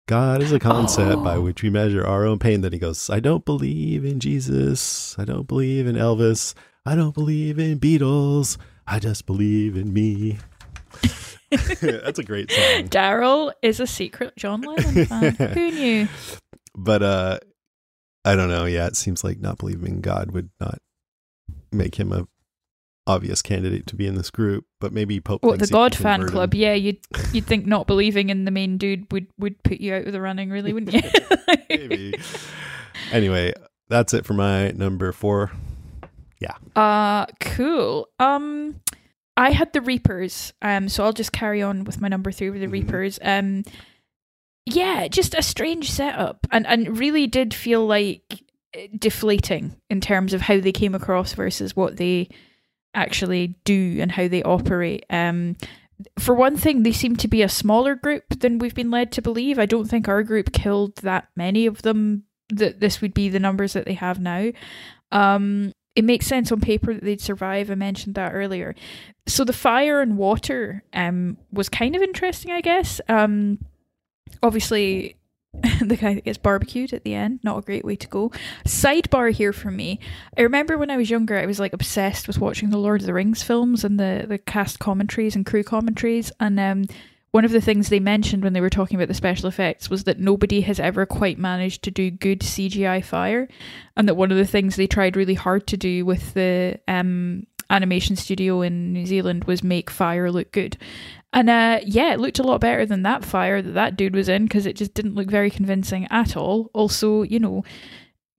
God is a concept by Oh. which we measure our own pain. Then he goes, "I don't believe in Jesus. I don't believe in Elvis. I don't believe in Beatles. I just believe in me." [LAUGHS] That's a great song. Daryl is a secret John Lennon fan. Who knew? [LAUGHS] but uh i don't know yeah it seems like not believing in god would not make him a obvious candidate to be in this group but maybe pope What the thinks he can God fan club? him. Yeah, you'd you'd think not believing in the main dude would would put you out of the running, really, wouldn't you? [LAUGHS] [LAUGHS] maybe anyway that's it for my number four Yeah. Uh cool. Um I had the Reapers, um, so I'll just carry on with my number three with the Mhm. Reapers. Um yeah, just a strange setup and, and really did feel like eh, deflating in terms of how they came across versus what they actually do and how they operate. Um for one thing, they seem to be a smaller group than we've been led to believe. I don't think our group killed that many of them. That this would be the numbers that they have now. Um, it makes sense on paper that they'd survive. I mentioned that earlier. So the fire and water um was kind of interesting, I guess. Um, obviously. [LAUGHS] the guy that gets barbecued at the end, not a great way to go. Sidebar here for me. I remember when I was younger, I was like obsessed with watching the Lord of the Rings films and the, the cast commentaries and crew commentaries. And um, one of the things they mentioned when they were talking about the special effects was that nobody has ever quite managed to do good CGI fire. And that one of the things they tried really hard to do with the um, animation studio in New Zealand was make fire look good. And uh, yeah, it looked a lot better than that fire that that dude was in because it just didn't look very convincing at all. Also, you know,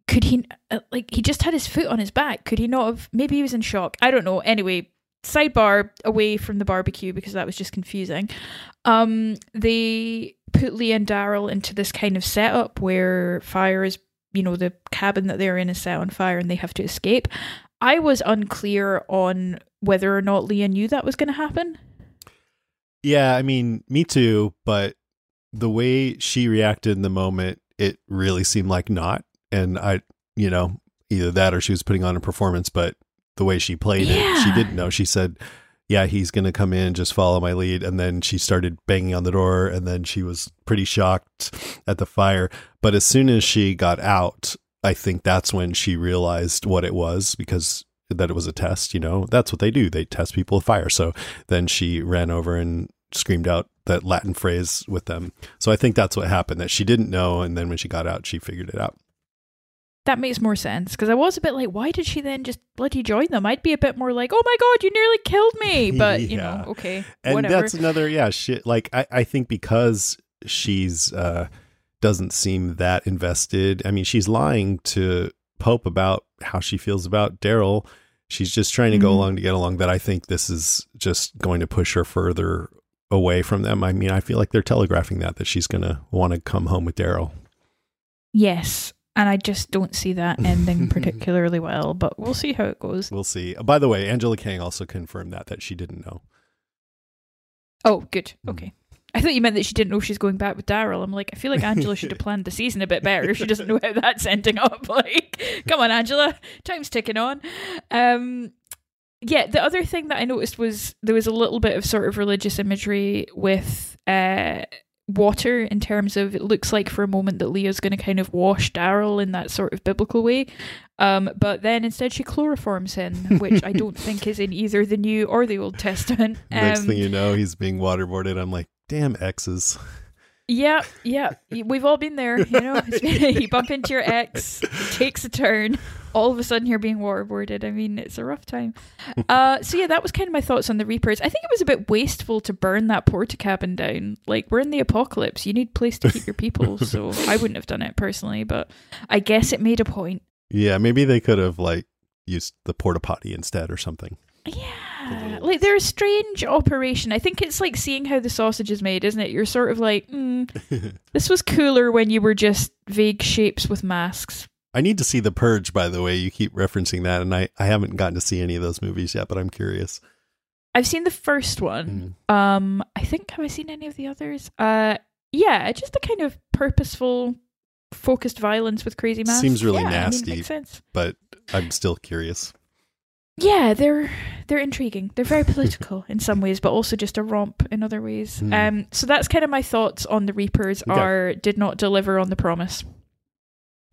could he uh, like he just had his foot on his back? Could he not have? Maybe he was in shock. I don't know. Anyway, sidebar away from the barbecue because that was just confusing. Um, they put Leah and Daryl into this kind of setup where fire is, you know, the cabin that they're in is set on fire and they have to escape. I was unclear on whether or not Leah knew that was going to happen. yeah i mean me too but the way she reacted in the moment it really seemed like not. And i you know either that or she was putting on a performance but the way she played it she didn't know. She said yeah he's going to come in just follow my lead. And then she started banging on the door and then she was pretty shocked at the fire. But as soon as she got out i think that's when she realized what it was because that it was a test you know that's what they do they test people with fire so then she ran over and screamed out that latin phrase with them so i think that's what happened that she didn't know and then when she got out she figured it out That makes more sense because I was a bit like, why did she then just bloody join them? I'd be a bit more like, oh my god, you nearly killed me. [LAUGHS] But you know, okay, and whatever. that's another yeah shit like i i think because she's uh doesn't seem that invested i mean she's lying to pope about how she feels about daryl she's just trying to go Mhm. along to get along that i think this is just going to push her further away from them i mean i feel like they're telegraphing that that she's gonna want to come home with daryl yes, and I just don't see that [LAUGHS] ending particularly well. But we'll see how it goes. we'll see by the way angela kang also confirmed that that she didn't know Oh, good. Mm. Okay. I thought you meant that she didn't know she's going back with Daryl. I'm like, I feel like Angela should have [LAUGHS] planned the season a bit better if she doesn't know how that's ending up. [LAUGHS] Like, come on, Angela, time's ticking on. Um, yeah, the other thing that I noticed was there was a little bit of sort of religious imagery with uh, water in terms of it looks like for a moment that Leah's going to kind of wash Daryl in that sort of biblical way. Um, but then instead she chloroforms him, which I don't [LAUGHS] think is in either the New or the Old Testament. Next Um, thing you know, he's being waterboarded. I'm like, damn exes. Yeah, yeah. We've all been there, you know. [LAUGHS] [LAUGHS] you bump into your ex, takes a turn. All of a sudden, you're being waterboarded. I mean, it's a rough time. [LAUGHS] Uh, so yeah, that was kind of my thoughts on the Reapers. I think it was a bit wasteful to burn that porta cabin down. Like we're in the apocalypse, you need place to keep your people. So I wouldn't have done it personally, but I guess it made a point. Yeah, maybe they could have like used the porta potty instead or something. Yeah, like they're a strange operation. I think it's like seeing how the sausage is made, isn't it? You're sort of like, mm, [LAUGHS] this was cooler when you were just vague shapes with masks. I need to see The Purge, by the way. You keep referencing that, and I, I haven't gotten to see any of those movies yet, but I'm curious. I've seen the first one. Mm. Um, I think have I seen any of the others? Uh, yeah, just a kind of purposeful, focused violence with crazy masks. Seems really Yeah, I mean, nasty. makes sense. But I'm still curious. Yeah, they're they're intriguing. They're very [LAUGHS] political in some ways, but also just a romp in other ways. Hmm. Um, so that's kind of my thoughts on the Reapers. Okay. Are did not deliver on the promise.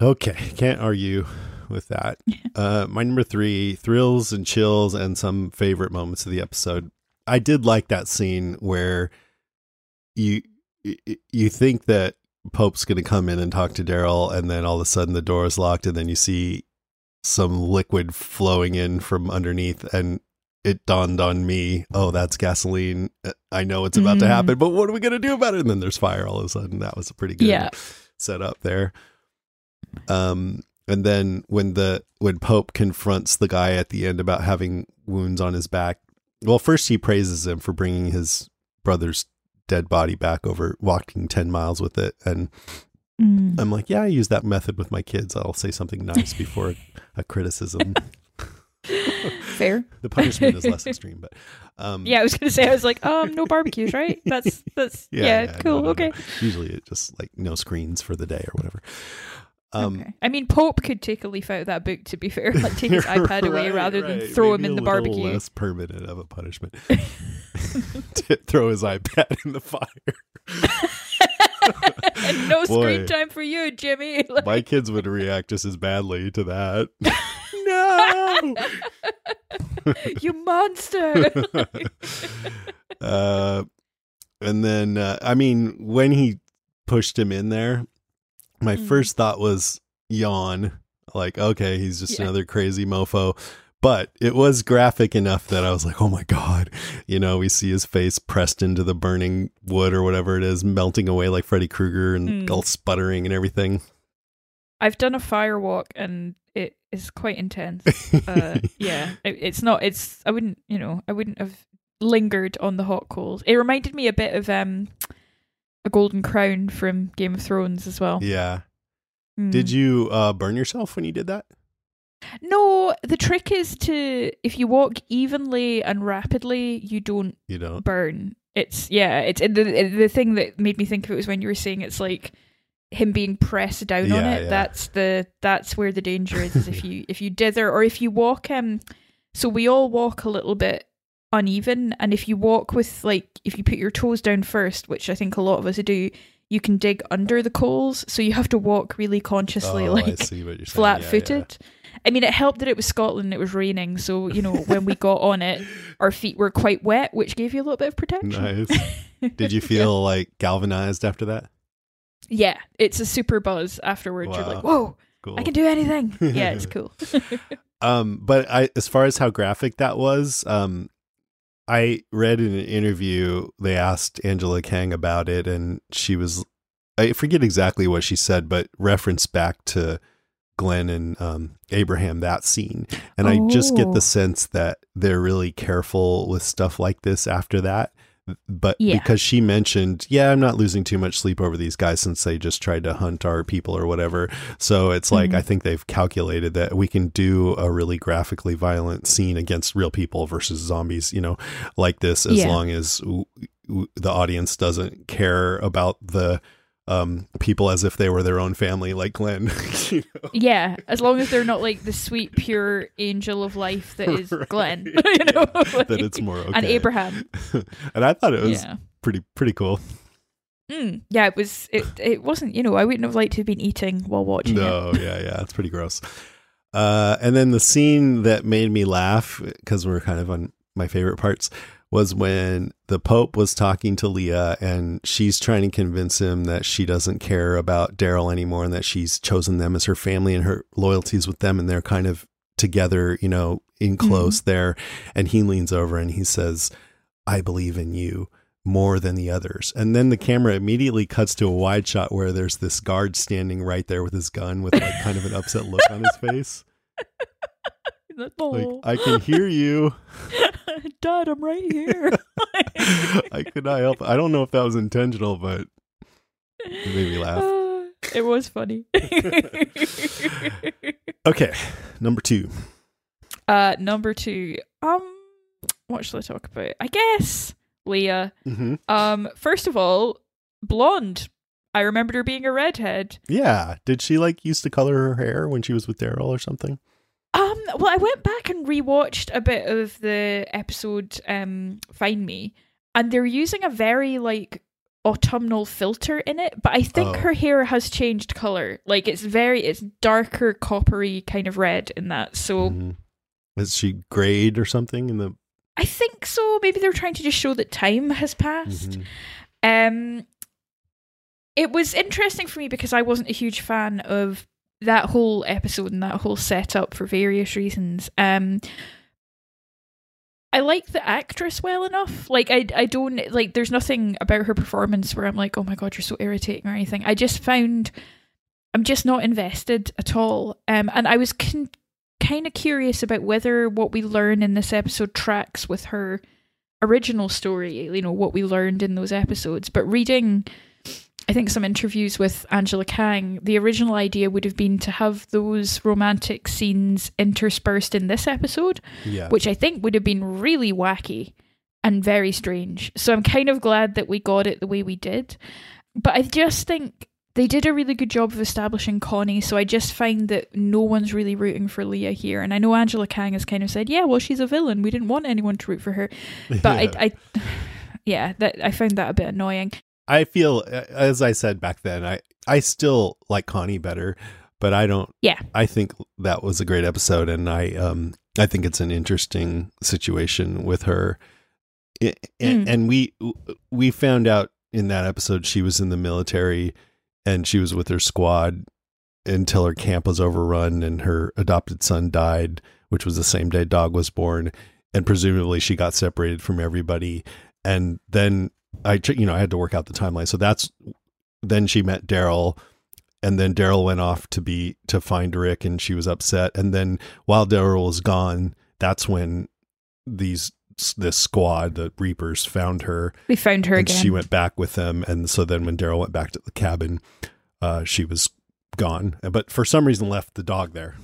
Okay, can't argue with that. [LAUGHS] Uh, my number three, thrills and chills, and some favorite moments of the episode. I did like that scene where you you think that Pope's going to come in and talk to Daryl, and then all of a sudden the door is locked, and then you see some liquid flowing in from underneath, and it dawned on me, oh, that's gasoline. I know it's about to Mm. happen, but what are we going to do about it? And then there's fire all of a sudden. That was a pretty good Yeah. setup there. Um, and then when the when Pope confronts the guy at the end about having wounds on his back, well, first he praises him for bringing his brother's dead body back over walking ten miles with it, and Mm. I'm like, yeah, I use that method with my kids. I'll say something nice before a criticism. [LAUGHS] Fair. [LAUGHS] the punishment is less extreme, but um, Yeah, I was gonna say. I was like, um, no barbecues, right? [LAUGHS] That's that's yeah, no, cool. no, no. okay. Usually it just like no screens for the day or whatever. Um, okay. I mean, Pope could take a leaf out of that book. To be fair, like take his iPad away Right, rather than right. throw him in the a barbecue. Less permanent of a punishment. To throw his iPad in the fire. And [LAUGHS] no Boy. screen time for you, Jimmy. [LAUGHS] Like, My kids would react just as badly to that. [LAUGHS] no. you monster. uh, and then, uh, I mean, when he pushed him in there, my Mm. first thought was yawn. Like, okay, he's just Yeah. another crazy mofo. But it was graphic enough that I was like, oh my God. You know, we see his face pressed into the burning wood or whatever it is, melting away like Freddy Krueger and Mm. all sputtering and everything. I've done a fire walk and it is quite intense. Uh, [LAUGHS] yeah, it, it's not. It's I wouldn't. You know, I wouldn't have lingered on the hot coals. It reminded me a bit of um, a Golden Crown from Game of Thrones as well. yeah. Mm. Did you uh, burn yourself when you did that? No, the trick is to if you walk evenly and rapidly, you don't You don't. burn. It's yeah, it's the the thing that made me think of it was when you were saying it's like him being pressed down on it. yeah. That's the that's where the danger is, is if you if you dither or if you walk um so we all walk a little bit uneven and if you walk with like if you put your toes down first, which I think a lot of us do, you can dig under the coals. So you have to walk really consciously Oh, like see what you're flat Yeah, yeah. I mean, it helped that it was Scotland it was raining. So, you know, when we got on it, [LAUGHS] our feet were quite wet, which gave you a little bit of protection. Nice. Did you [LAUGHS] feel like galvanized after that? Yeah, it's a super buzz afterwards. You're like, whoa, Cool. I can do anything. [LAUGHS] Yeah, it's cool. Um, but I, as far as how graphic that was, um, I read in an interview they asked Angela Kang about it, and she was, I forget exactly what she said, but referenced back to Glenn and um, Abraham that scene, and I just get Oh. the sense that they're really careful with stuff like this after that. But Yeah. because she mentioned, yeah, I'm not losing too much sleep over these guys since they just tried to hunt our people or whatever. So it's like, Mhm. I think they've calculated that we can do a really graphically violent scene against real people versus zombies, you know, like this, as Yeah. long as w- w- the audience doesn't care about the um, people as if they were their own family, like Glenn. [LAUGHS] you know? yeah, as long as they're not like the sweet, pure angel of life that is Right. Glenn. [LAUGHS] you know? Yeah, that it's more okay. And Abraham. [LAUGHS] and I thought it was Yeah. pretty pretty cool. Mm, yeah, it was. It it wasn't. You know, I wouldn't have liked to have been eating while watching it. No, yeah, yeah, it's pretty gross. Uh, and then the scene that made me laugh because we're kind of on my favorite parts was when the Pope was talking to Leah and she's trying to convince him that she doesn't care about Daryl anymore and that she's chosen them as her family and her loyalties with them and they're kind of together, you know, in mm-hmm. close there. And he leans over and he says, I believe in you more than the others. And then the camera immediately cuts to a wide shot where there's this guard standing right there with his gun with like kind of an upset look on his face. [LAUGHS] Like, Oh, I can hear you. [LAUGHS] Dad, I'm right here. [LAUGHS] [LAUGHS] I could not help. I don't know if that was intentional, but it made me laugh. Uh, [SIGHS] it was funny. Okay, number two. uh, number two. Um, what should I talk about? I guess Leah. hmm Um, first of all, blonde. I remembered her being a redhead. Yeah. Did she like used to color her hair when she was with Daryl or something? Um, well, I went back and rewatched a bit of the episode um Find Me, and they're using a very like autumnal filter in it, but I think Oh. her hair has changed color. Like it's very it's darker coppery kind of red in that. So Mhm. Is she grayed or something in the? I think so. Maybe they're trying to just show that time has passed. Mhm. Um, it was interesting for me because I wasn't a huge fan of that whole episode and that whole setup for various reasons. Um, I like the actress well enough. Like I, I don't like. There's nothing about her performance where I'm like, oh my god, you're so irritating or anything. I just found I'm just not invested at all. Um, and I was con- kind of curious about whether what we learn in this episode tracks with her original story, you know, what we learned in those episodes. But reading, I think, some interviews with Angela Kang, the original idea would have been to have those romantic scenes interspersed in this episode, Yeah. which I think would have been really wacky and very strange. So I'm kind of glad that we got it the way we did. But I just think they did a really good job of establishing Connie, so I just find that no one's really rooting for Leah here. And I know Angela Kang has kind of said, yeah, well, she's a villain. We didn't want anyone to root for her. But [LAUGHS] Yeah. I, I, [SIGHS] yeah, that I found that a bit annoying. I feel, as I said back then, I I still like Connie better, but I don't. Yeah. I think that was a great episode, and I um I think it's an interesting situation with her, and, Mm. and we we found out in that episode she was in the military, and she was with her squad until her camp was overrun and her adopted son died, which was the same day Dog was born, and presumably she got separated from everybody, and then I you know I had to work out the timeline, so that's then she met Daryl and then Daryl went off to be to find Rick and she was upset. And then while Daryl was gone that's when these this squad the Reapers found her. We found her again. she went back with them. And so then when Daryl went back to the cabin uh she was gone. But for some reason left the dog there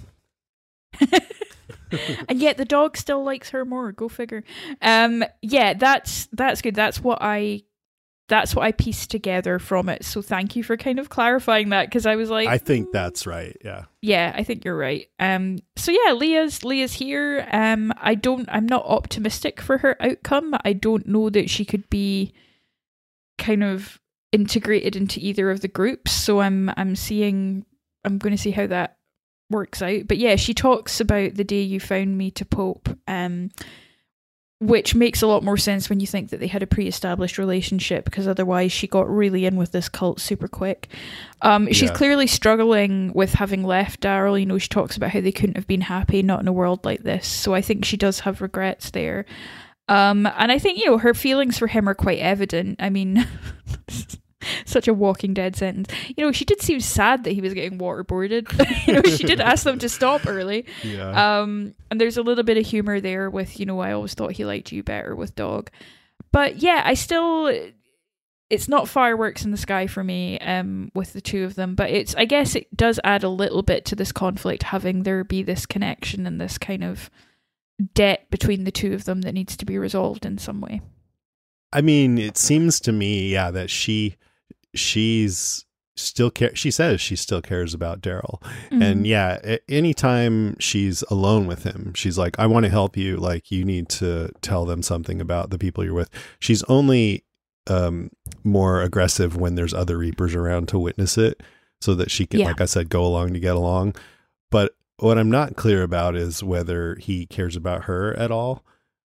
[LAUGHS] [LAUGHS] and yet the dog still likes her more. Go figure. Um, yeah, that's that's good. That's what I that's what I pieced together from it. So thank you for kind of clarifying that because I was like, I think "Mm, that's right yeah yeah, I think you're right. Um, so yeah, Leah's Leah's here. Um, I don't. I'm not optimistic for her outcome. I don't know that she could be kind of integrated into either of the groups. So I'm I'm seeing. I'm going to see how that works out. But yeah, she talks about the day you found me to Pope. Um. Which makes a lot more sense when you think that they had a pre-established relationship, because otherwise she got really in with this cult super quick. Um, she's Yeah. clearly struggling with having left Daryl. You know, she talks about how they couldn't have been happy not in a world like this. So I think she does have regrets there. Um, and I think you know her feelings for him are quite evident. I mean, [LAUGHS] [LAUGHS] such a Walking Dead sentence. You know, she did seem sad that he was getting waterboarded. [LAUGHS] you know, she did ask them to stop early. yeah Um, and there's a little bit of humor there with, you know, I always thought he liked you better with dog. But yeah, I still it's not fireworks in the sky for me um with the two of them, but it's I guess it does add a little bit to this conflict having there be this connection and this kind of debt between the two of them that needs to be resolved in some way. I mean, it seems to me, yeah, that she she's still care. She says she still cares about Daryl, and Mhm. yeah, anytime she's alone with him, she's like, "I want to help you. Like, you need to tell them something about the people you're with." She's only um more aggressive when there's other Reapers around to witness it, so that she can, Yeah. like I said, go along to get along. But what I'm not clear about is whether he cares about her at all.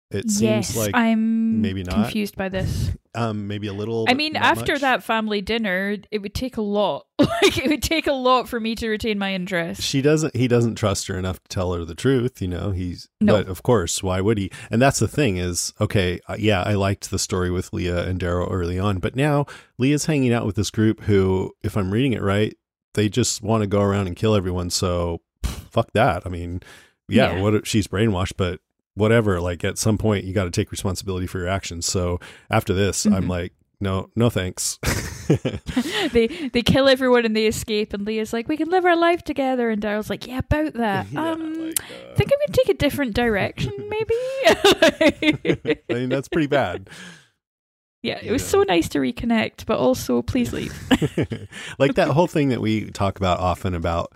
It seems yes, like I'm maybe not. confused by this. [LAUGHS] um maybe a little. I mean, after much. that family dinner, it would take a lot. [LAUGHS] like it would take a lot for me to retain my interest. she doesn't he doesn't trust her enough to tell her the truth you know he's No. but of course why would he and that's the thing is okay uh, yeah i liked the story with leah and daryl early on but now leah's hanging out with this group who if i'm reading it right they just want to go around and kill everyone so pff, fuck that i mean yeah, Yeah. what she's brainwashed but whatever like at some point you got to take responsibility for your actions so after this i'm Mhm. like no no thanks [LAUGHS] [LAUGHS] they they kill everyone and they escape, and Leah's like, "We can live our life together," and Daryl's like, "Yeah, about that. [LAUGHS] Yeah, um, like, uh, think I'm gonna take a different direction, maybe." i mean that's pretty bad yeah, it was Yeah. so nice to reconnect, but also please leave. like that whole thing that we talk about often about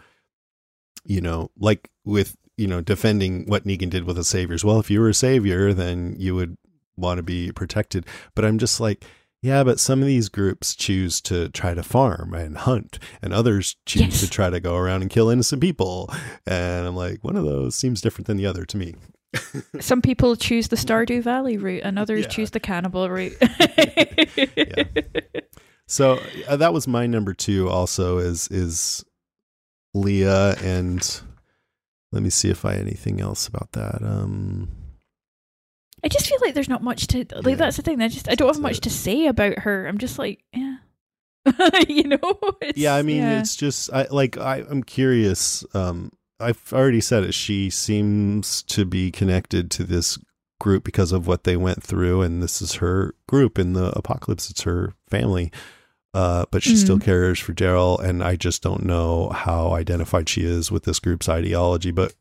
you know like with you know defending what negan did with the saviors well if you were a savior then you would want to be protected but i'm just like yeah but some of these groups choose to try to farm and hunt and others choose Yes. to try to go around and kill innocent people and i'm like one of those seems different than the other to me [LAUGHS] Some people choose the Stardew Valley route, and others Yeah. choose the cannibal route. [LAUGHS] [LAUGHS] So uh, that was my number two. Also, is is Leah and let me see if I anything else about that. Um, I just feel like there's not much to like. Yeah. That's the thing. I just I don't have much to say about her. I'm just like, yeah, [LAUGHS] you know. It's, yeah, I mean, it's just I like I, I'm curious. Um, I've already said it. She seems to be connected to this group because of what they went through, and this is her group in the apocalypse. It's her family. Uh, but she still Mhm. cares for Daryl, and I just don't know how identified she is with this group's ideology. But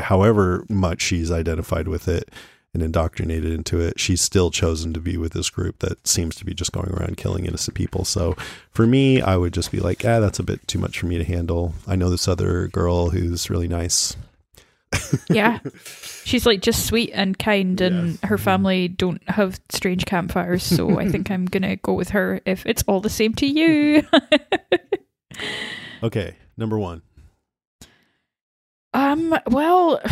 however much she's identified with it and indoctrinated into it, she's still chosen to be with this group that seems to be just going around killing innocent people. So for me, I would just be like, ah, that's a bit too much for me to handle. I know this other girl who's really nice. Yeah. She's like just sweet and kind, and Yeah. her family don't have strange campfires. So I think I'm [LAUGHS] gonna go with her if it's all the same to you. [LAUGHS] Okay, number one. um. Well. [SIGHS]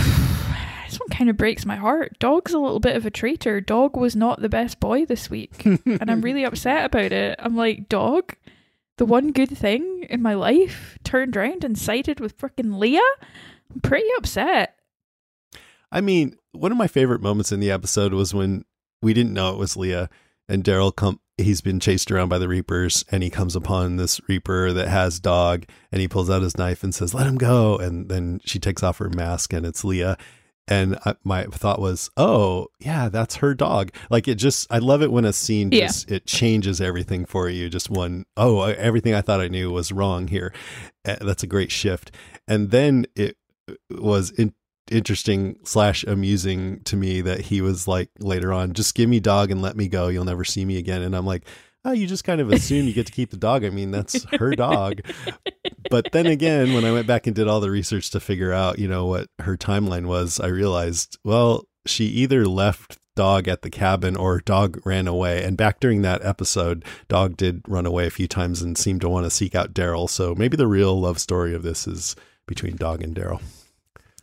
This one kind of breaks my heart. Dog's a little bit of a traitor. Dog was not the best boy this week, and I'm really [LAUGHS] upset about it. I'm like, Dog, the one good thing in my life, turned around and sided with frickin' Leah. Pretty upset. I mean, one of my favorite moments in the episode was when we didn't know it was Leah and Daryl come he's been chased around by the Reapers and he comes upon this Reaper that has dog and he pulls out his knife and says, "Let him go." And then she takes off her mask and it's Leah. And I, my thought was, "Oh, yeah, that's her dog." Like it just I love it when a scene Yeah. just it changes everything for you. Just one, oh, everything I thought I knew was wrong here. Uh, That's a great shift. And then it was in, interesting slash amusing to me that he was like later on, just give me dog and let me go. You'll never see me again. And I'm like, oh, you just kind of assume you get to keep the dog. I mean, that's her dog. But then again, when I went back and did all the research to figure out, you know, what her timeline was, I realized, well, she either left dog at the cabin or dog ran away. And back during that episode, dog did run away a few times and seemed to want to seek out Daryl. So maybe the real love story of this is between dog and Daryl.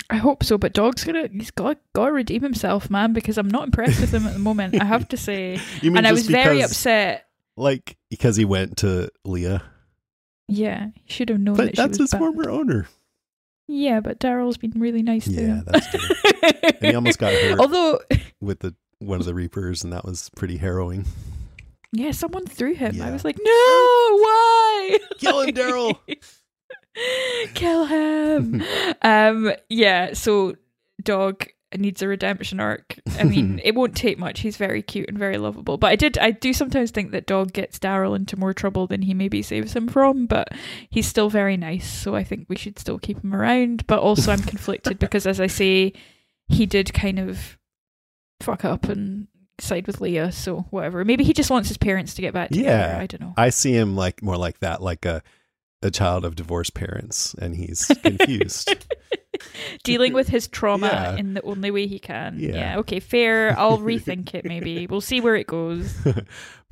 I hope so, but Dog's gonna he's got got to redeem himself, man, because I'm not impressed with him at the moment. I have to say, [LAUGHS] and I was very upset. Like because he went to Leah, Yeah, he should have known but that she that's his bad. former owner. Yeah, but Daryl's been really nice to him. Yeah, that's true. [LAUGHS] And he almost got hurt. Although, with the one of the Reapers, and that was pretty harrowing. yeah, someone threw him. I was like, no, why? Kill him, Daryl. [LAUGHS] [LAUGHS] Kill him. [LAUGHS] um, yeah. So, dog needs a redemption arc. I mean, [LAUGHS] it won't take much. He's very cute and very lovable. But I did, I do sometimes think that dog gets Daryl into more trouble than he maybe saves him from. But he's still very nice, so I think we should still keep him around. But also, I'm conflicted because, as I say, he did kind of fuck up and side with Leah. So whatever. Maybe he just wants his parents to get back together. Yeah. I don't know. I see him like more like that, like a a child of divorced parents, and he's confused. [LAUGHS] dealing with his trauma Yeah. in the only way he can. Yeah. Yeah. okay, fair. I'll rethink it maybe. We'll see where it goes. [LAUGHS]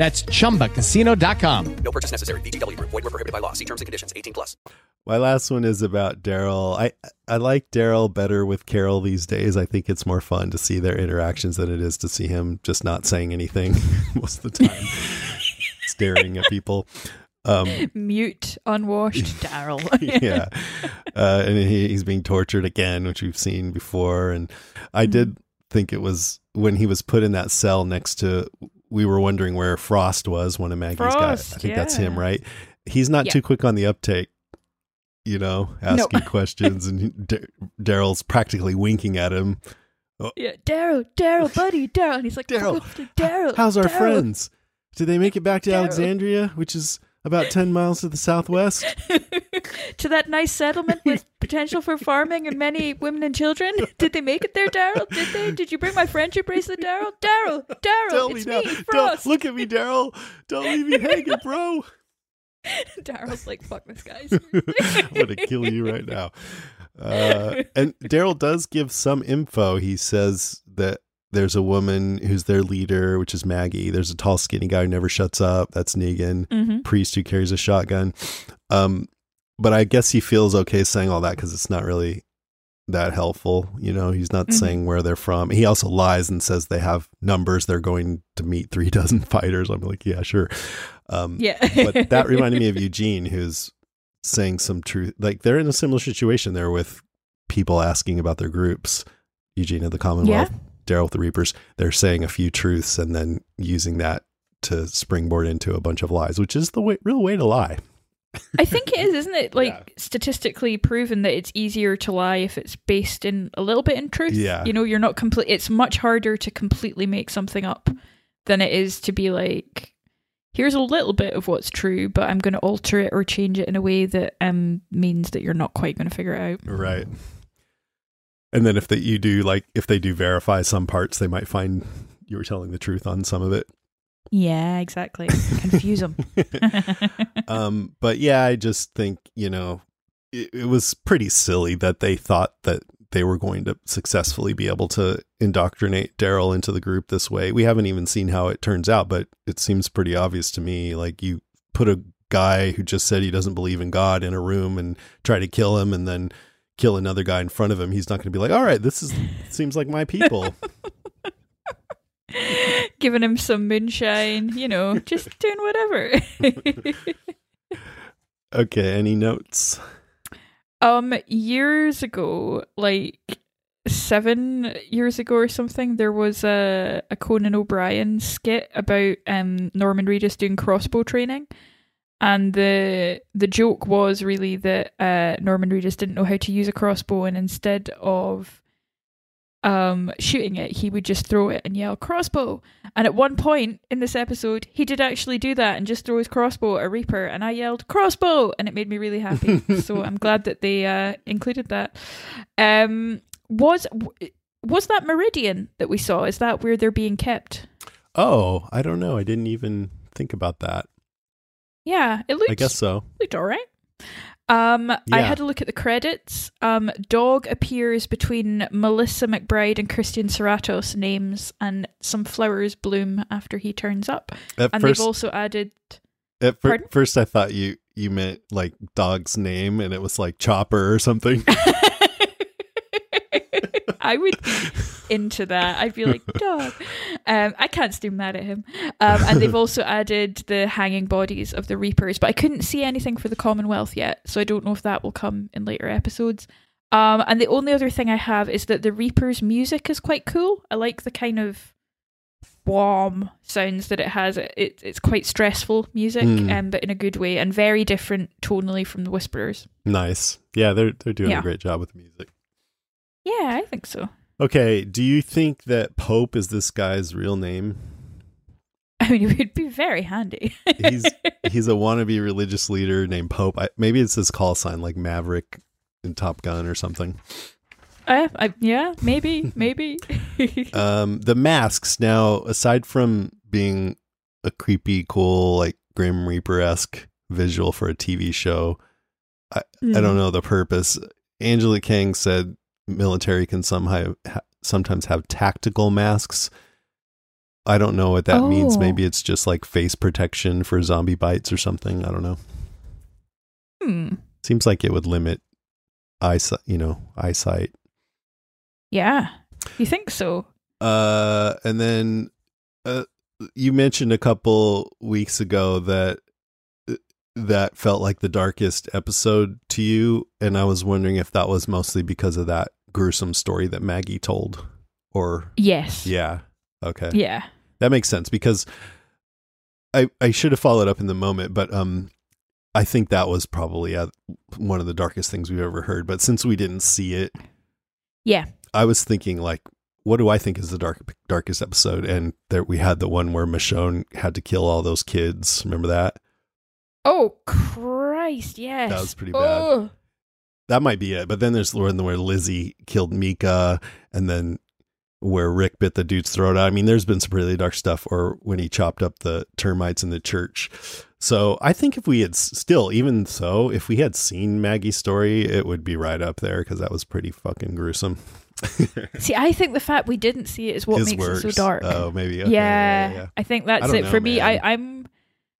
That's chumbacasino.com. No purchase necessary. VGW Group. Void were prohibited by law. See terms and conditions. 18 plus. my last one is about Daryl. I I like Daryl better with Carol these days. I think it's more fun to see their interactions than it is to see him just not saying anything [LAUGHS] most of the time, [LAUGHS] staring at people. Um, Mute, unwashed [LAUGHS] Daryl. yeah, uh, and he, he's being tortured again, which we've seen before. And I did think it was when he was put in that cell next to. We were wondering where Frost was, one of Maggie's guys. Frost, I think that's him, right? He's not Yeah. too quick on the uptake. You know, asking [LAUGHS] questions, and D- Daryl's practically winking at him. Oh. yeah, Daryl, Daryl, buddy, Daryl. And he's like, Daryl, Daryl. How's our Daryl." friends? Did they make it back to Daryl. Alexandria, which is about ten miles to the southwest? [LAUGHS] [LAUGHS] to that nice settlement with [LAUGHS] potential for farming and many women and children. [LAUGHS] Did they make it there, Daryl? Did they? Did you bring my friendship bracelet, Daryl? Daryl, Daryl, it's me now. me, Don't- look at me, Daryl. Don't leave me hanging, bro. Daryl's like, fuck this guy. I'm gonna kill you right now. Uh, and Daryl does give some info. He says that there's a woman who's their leader, which is Maggie. There's a tall, skinny guy who never shuts up. That's Negan. Mhm. Priest who carries a shotgun. Um, but I guess he feels okay saying all that because it's not really that helpful. You know, he's not Mhm. saying where they're from. He also lies and says they have numbers. They're going to meet three [LAUGHS] dozen fighters. I'm like, yeah, sure. Um, Yeah. but that [LAUGHS] reminded me of Eugene, who's saying some truth. Like they're in a similar situation there with people asking about their groups. Eugene of the Commonwealth, Daryl with the Reapers. They're saying a few truths and then using that to springboard into a bunch of lies, which is the way, real way to lie. I think it is, isn't it? [LAUGHS] Like Yeah. statistically proven that it's easier to lie if it's based in a little bit in truth. Yeah. You know, you're not complete. It's much harder to completely make something up than it is to be like, here's a little bit of what's true, but I'm going to alter it or change it in a way that um means that you're not quite going to figure it out. Right. And then if they, you do like if they do verify some parts, they might find you were telling the truth on some of it. Yeah, exactly. Confuse them. [LAUGHS] um, but yeah, I just think you know it, it was pretty silly that they thought that they were going to successfully be able to indoctrinate Daryl into the group this way. We haven't even seen how it turns out, but it seems pretty obvious to me. Like you put a guy who just said he doesn't believe in God in a room and try to kill him, and then kill another guy in front of him. He's not going to be like, "All right, this is seems like my people." [LAUGHS] [LAUGHS] Giving him some moonshine, you know, just [LAUGHS] doing whatever. [LAUGHS] okay, any notes? Um, years ago, like seven years ago or something, there was a, a Conan O'Brien skit about um Norman Reedus doing crossbow training. And the the joke was really that uh, Norman Reedus didn't know how to use a crossbow, and instead of um, shooting it, he would just throw it and yell crossbow. And at one point in this episode, he did actually do that and just throw his crossbow at a reaper, and I yelled crossbow, and it made me really happy. [LAUGHS] so I'm glad that they uh, included that. Um, was was that Meridian that we saw? Is that where they're being kept? Oh, I don't know. I didn't even think about that. Yeah, it looked. I guess so. looked all right. Um, I had a look at the credits. Um, Dog appears between Melissa McBride and Christian Serratos names, and some flowers bloom after he turns up. At And first, they've also added. at fir- first, I thought you you meant like dog's name, and it was like Chopper or something. [LAUGHS] I would into that. I'd be like, [LAUGHS] dog. Um, I can't stay mad at him. Um, and they've [LAUGHS] also added the hanging bodies of the Reapers, but I couldn't see anything for the Commonwealth yet, so I don't know if that will come in later episodes. Um, and the only other thing I have is that the Reapers' music is quite cool. I like the kind of warm sounds that it has. It, it it's quite stressful music, Mm. um, but in a good way, and very different tonally from the Whisperers. nice. Yeah, they're they're doing Yeah. a great job with the music. Yeah, I think so. Okay, do you think that Pope is this guy's real name? I mean, [LAUGHS] it would be very handy. he's [LAUGHS] he's a wannabe religious leader named Pope. I, maybe it's his call sign, like Maverick in Top Gun or something. Uh, I, yeah, maybe, [LAUGHS] maybe. Um, the masks now, aside from being a creepy, cool, like Grim Reaper esque visual for a TV show, I, I don't know the purpose. Angela Kang said military can somehow ha- sometimes have tactical masks. I don't know what that means. Oh. Maybe it's just like face protection for zombie bites or something. I don't know. Hmm. Seems like it would limit eyesight, you know, eyesight. Yeah. You think so? Uh, and then uh, you mentioned a couple weeks ago that uh, that felt like the darkest episode to you, and I was wondering if that was mostly because of that gruesome story that Maggie told, or Yes. yeah, okay, Yeah. that makes sense because I I should have followed up in the moment, but um. I think that was probably uh, one of the darkest things we've ever heard. But since we didn't see it, Yeah. I was thinking like, what do I think is the dark darkest episode? And there we had the one where Michonne had to kill all those kids. Remember that? Oh Christ! Yes. That was pretty bad. Oh. That might be it. But then there's the one where Lizzie killed Mika, and then where Rick bit the dude's throat out. I mean, there's been some really dark stuff. Or when he chopped up the termites in the church. So I think if we had still, even so, if we had seen Maggie's story, it would be right up there because that was pretty fucking gruesome. [LAUGHS] See, I think the fact we didn't see it is what His makes it so dark. Oh, maybe. Okay, yeah, yeah, yeah. I think that's it know, for me. I, I'm,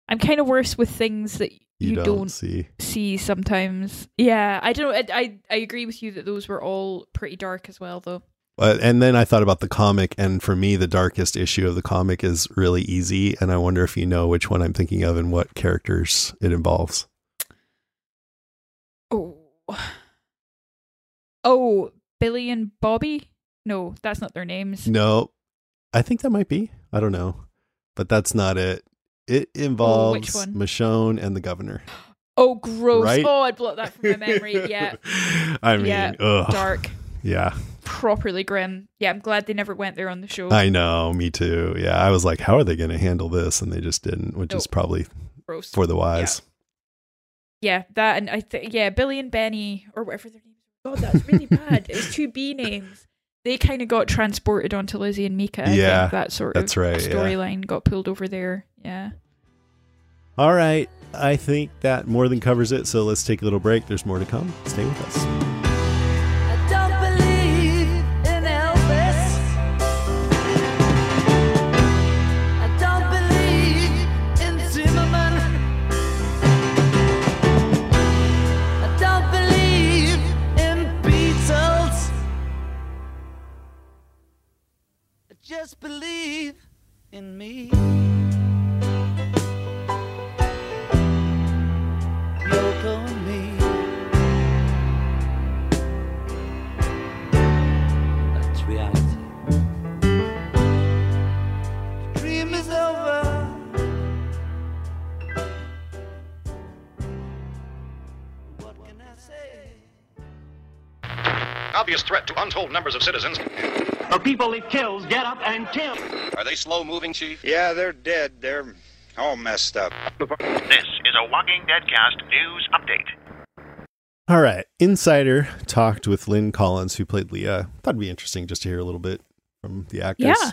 I'm kind of worse with things that you, You, don't, see. see sometimes. Yeah, I don't. I, I I agree with you that those were all pretty dark as well, though. But and then I thought about the comic, and for me, the darkest issue of the comic is really easy. And I wonder if you know which one I'm thinking of and what characters it involves. Oh, oh, Billy and Bobby. No, that's not their names. No, I think that might be. I don't know, but that's not it. It involves one? Michonne and the governor. [GASPS] Oh, gross. Right? Oh, I'd block that from my memory. [LAUGHS] Yeah, I mean, yeah, ugh, dark, yeah, properly grim. Yeah, I'm glad they never went there on the show. I know. Me too. Yeah, I was like, how are they going to handle this? And they just didn't, which is oh, probably gross. for the wise. Yeah, that and I think yeah, Billy and Benny or whatever their names. God, that's really bad. It was two B names. They kind of got transported onto Lizzie and Mika. I Yeah, that sort that's of right, yeah. storyline got pulled over there. Yeah. All right. I think that more than covers it. So let's take a little break. There's more to come. Stay with us. Just believe in me. Yoko and me. That's reality. The Dream is over. What can I say? Obvious threat to untold numbers of citizens. The people it kills get up and kill. Are they slow moving, Chief? Yeah, they're dead. They're all messed up. This is a Walking Deadcast news update. All right. Insider talked with Lynn Collins, who played Leah. Thought it'd be interesting just to hear a little bit from the actors. Yeah.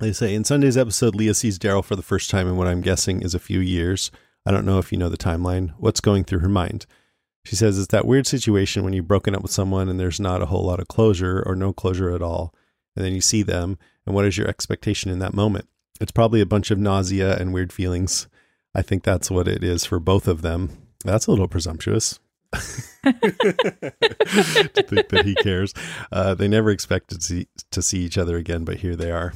They say in Sunday's episode, Leah sees Daryl for the first time in what I'm guessing is a few years. I don't know if you know the timeline. What's going through her mind? She says it's that weird situation when you've broken up with someone and there's not a whole lot of closure or no closure at all. And then you see them, and what is your expectation in that moment? It's probably a bunch of nausea and weird feelings. I think that's what it is for both of them. That's a little presumptuous. [LAUGHS] to think that he cares. Uh, they never expected to see, to see each other again, but here they are.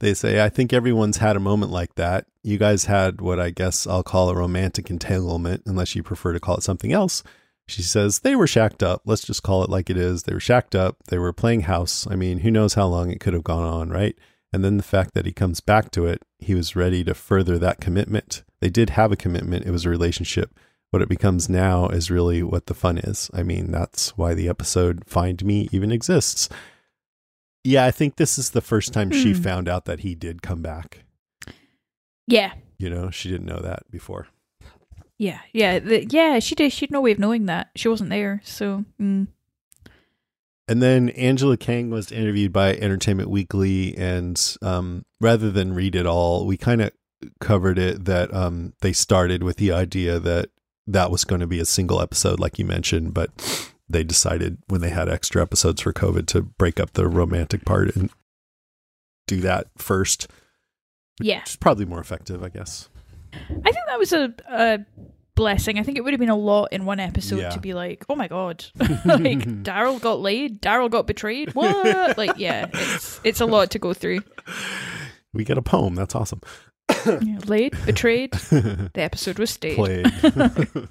They say, I think everyone's had a moment like that. You guys had what I guess I'll call a romantic entanglement, unless you prefer to call it something else. She says, they were shacked up. Let's just call it like it is. They were shacked up. They were playing house. I mean, who knows how long it could have gone on, right? And then the fact that he comes back to it, he was ready to further that commitment. They did have a commitment, it was a relationship. What it becomes now is really what the fun is. I mean, that's why the episode Find Me even exists. Yeah, I think this is the first time she Hmm. found out that he did come back. Yeah. You know, she didn't know that before. Yeah. Yeah. The, yeah. She did. She had no way of knowing that. She wasn't there. So. Mm. And then Angela Kang was interviewed by Entertainment Weekly, and um, rather than read it all, we kind of covered it that um, they started with the idea that that was going to be a single episode, like you mentioned, but they decided when they had extra episodes for COVID to break up the romantic part and do that first. Yeah. It's probably more effective, I guess. I think that was a, a blessing. I think it would have been a lot in one episode Yeah. to be like, oh my god, [LAUGHS] like Daryl got laid, Daryl got betrayed. What? like, yeah, it's it's a lot to go through. We get a poem. That's awesome. Yeah, laid, betrayed. The episode was staged. played. [LAUGHS]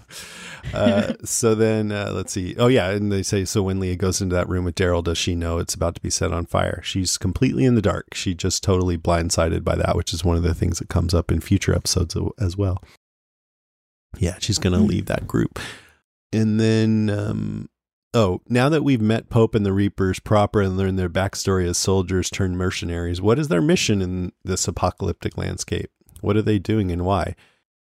[LAUGHS] uh, so then uh, let's see. Oh yeah, and they say so when Leah goes into that room with Daryl, does she know it's about to be set on fire? She's completely in the dark. She just totally blindsided by that, which is one of the things that comes up in future episodes as well. Yeah, she's gonna leave that group, and then um, oh, now that we've met Pope and the Reapers proper and learned their backstory as soldiers turned mercenaries, what is their mission in this apocalyptic landscape? What are they doing and why?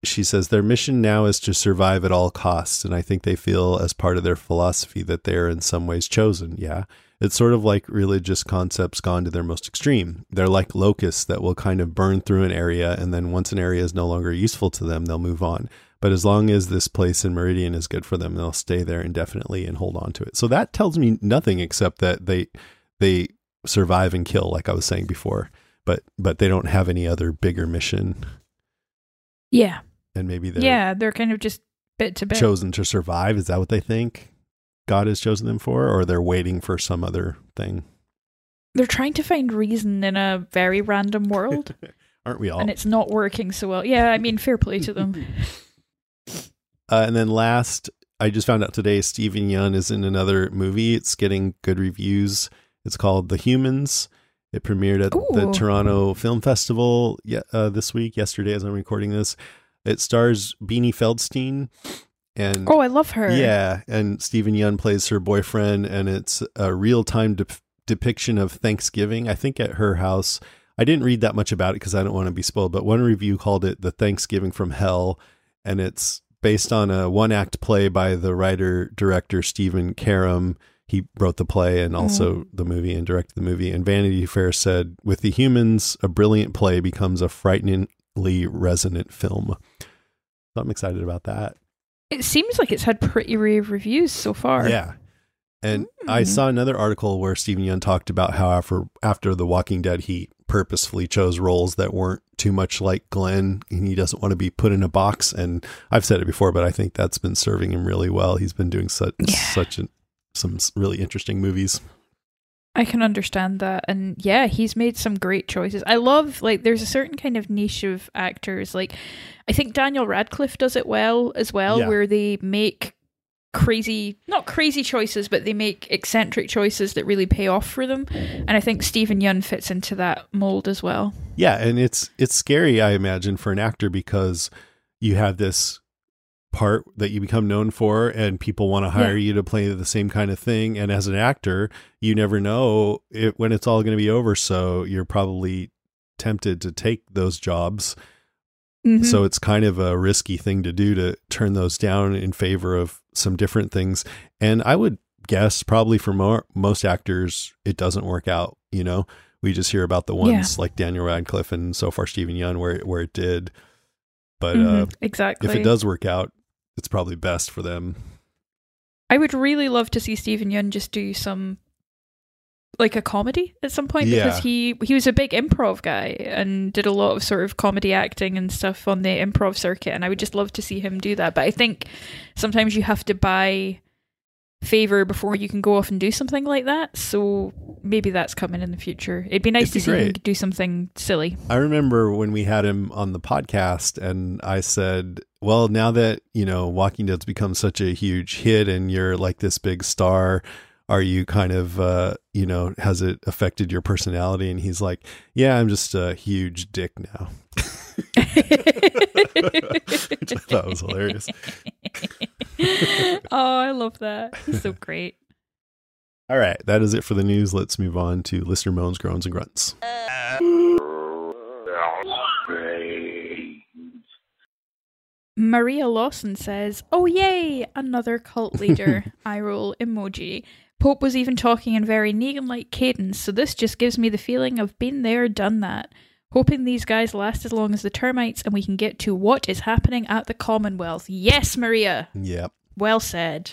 she says their mission now is to survive at all costs and i think they feel as part of their philosophy that they are in some ways chosen yeah it's sort of like religious concepts gone to their most extreme they're like locusts that will kind of burn through an area and then once an area is no longer useful to them they'll move on but as long as this place in meridian is good for them they'll stay there indefinitely and hold on to it so that tells me nothing except that they they survive and kill like i was saying before but but they don't have any other bigger mission Yeah, and maybe they're yeah, they're kind of just bit to bit. chosen to survive. Is that what they think God has chosen them for, or they're waiting for some other thing? They're trying to find reason in a very random world, [LAUGHS] Aren't we all? and it's not working so well. Yeah, I mean, fair play to them. [LAUGHS] Uh, and then last, I just found out today Steven Yeun is in another movie. It's getting good reviews. It's called The Humans. It premiered at the Toronto Film Festival uh, this week, yesterday, as I'm recording this. It stars Beanie Feldstein. And Oh, I love her. Yeah, and Steven Yeun plays her boyfriend, and it's a real time dep depiction of Thanksgiving. I think at her house. I didn't read that much about it because I don't want to be spoiled, but one review called it the Thanksgiving from Hell, and it's based on a one act play by the writer director Stephen Karam. He wrote the play and also mm-hmm. the movie and directed the movie. And Vanity Fair said, with the humans, a brilliant play becomes a frighteningly resonant film. So I'm excited about that. It seems like it's had pretty rave reviews so far. Yeah. And I mm. saw another article where Steven Yeun talked about how after after The Walking Dead, he purposefully chose roles that weren't too much like Glenn, and he doesn't want to be put in a box. And I've said it before, but I think that's been serving him really well. He's been doing such such an, some really interesting movies. I can understand that. And yeah, he's made some great choices. I love, like, there's a certain kind of niche of actors. Like, I think Daniel Radcliffe does it well as well, Yeah. where they make crazy, not crazy choices, but they make eccentric choices that really pay off for them. And I think Steven Yeun fits into that mold as well. Yeah, and it's it's scary, I imagine, for an actor because you have this part that you become known for and people want to hire Yeah. you to play the same kind of thing and as an actor you never know it, when it's all going to be over so you're probably tempted to take those jobs Mhm. so it's kind of a risky thing to do to turn those down in favor of some different things. And i would guess probably for more, most actors it doesn't work out you know? We just hear about the ones like daniel radcliffe and so far Steven Yeun where, where it did. But uh, Mhm, exactly. if it does work out it's probably best for them. I would really love to see Stephen Yun just do some like a comedy at some point Yeah. because he he was a big improv guy and did a lot of sort of comedy acting and stuff on the improv circuit and I would just love to see him do that. But I think sometimes you have to buy favor before you can go off and do something like that. So maybe that's coming in the future. It'd be nice It'd to be see him do something silly. I remember when we had him on the podcast and I said, well, now that, you know, Walking Dead's become such a huge hit and you're like this big star, are you kind of, uh, you know, has it affected your personality? And he's like, yeah, I'm just a huge dick now. [LAUGHS] Which I thought was hilarious. [LAUGHS] oh, I love that. He's so great. [LAUGHS] All right, that is it for the news. Let's move on to listener moans, groans, and grunts. Maria Lawson says, Oh, yay, another cult leader. I roll emoji. Pope was even talking in very Negan like cadence, so this just gives me the feeling of been there, done that. Hoping these guys last as long as the termites and we can get to what is happening at the Commonwealth. Yes, Maria. Yep. Well said.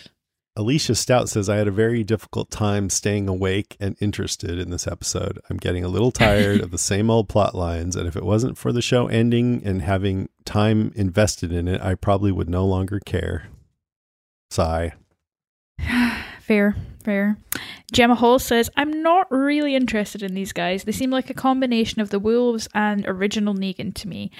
Alicia Stout says, I had a very difficult time staying awake and interested in this episode. I'm getting a little tired [LAUGHS] of the same old plot lines, and if it wasn't for the show ending and having time invested in it, I probably would no longer care. Sigh. [SIGHS] Fair, fair. Gemma Hall says, I'm not really interested in these guys. They seem like a combination of the wolves and original Negan to me.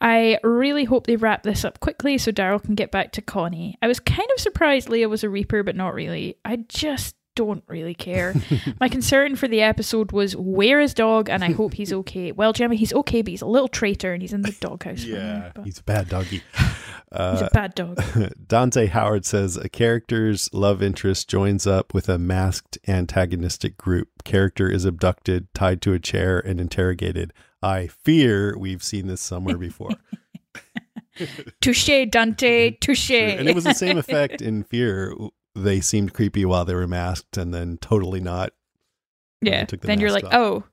I really hope they wrap this up quickly so Daryl can get back to Connie. I was kind of surprised Leah was a Reaper, but not really. I just don't really care. My [LAUGHS] concern for the episode was where is dog and I hope he's [LAUGHS] okay. Well, Gemma, he's okay, but he's a little traitor and he's in the [LAUGHS] doghouse. for now, He's a bad doggy. he's a Uh, bad dog. Dante Howard says a character's love interest joins up with a masked antagonistic group. Character is abducted, tied to a chair, and interrogated. I fear we've seen this somewhere before. Touche, Dante, touche. and it was the same effect in Fear. They seemed creepy while they were masked, and then totally not. Yeah. the Then you're like, off. oh,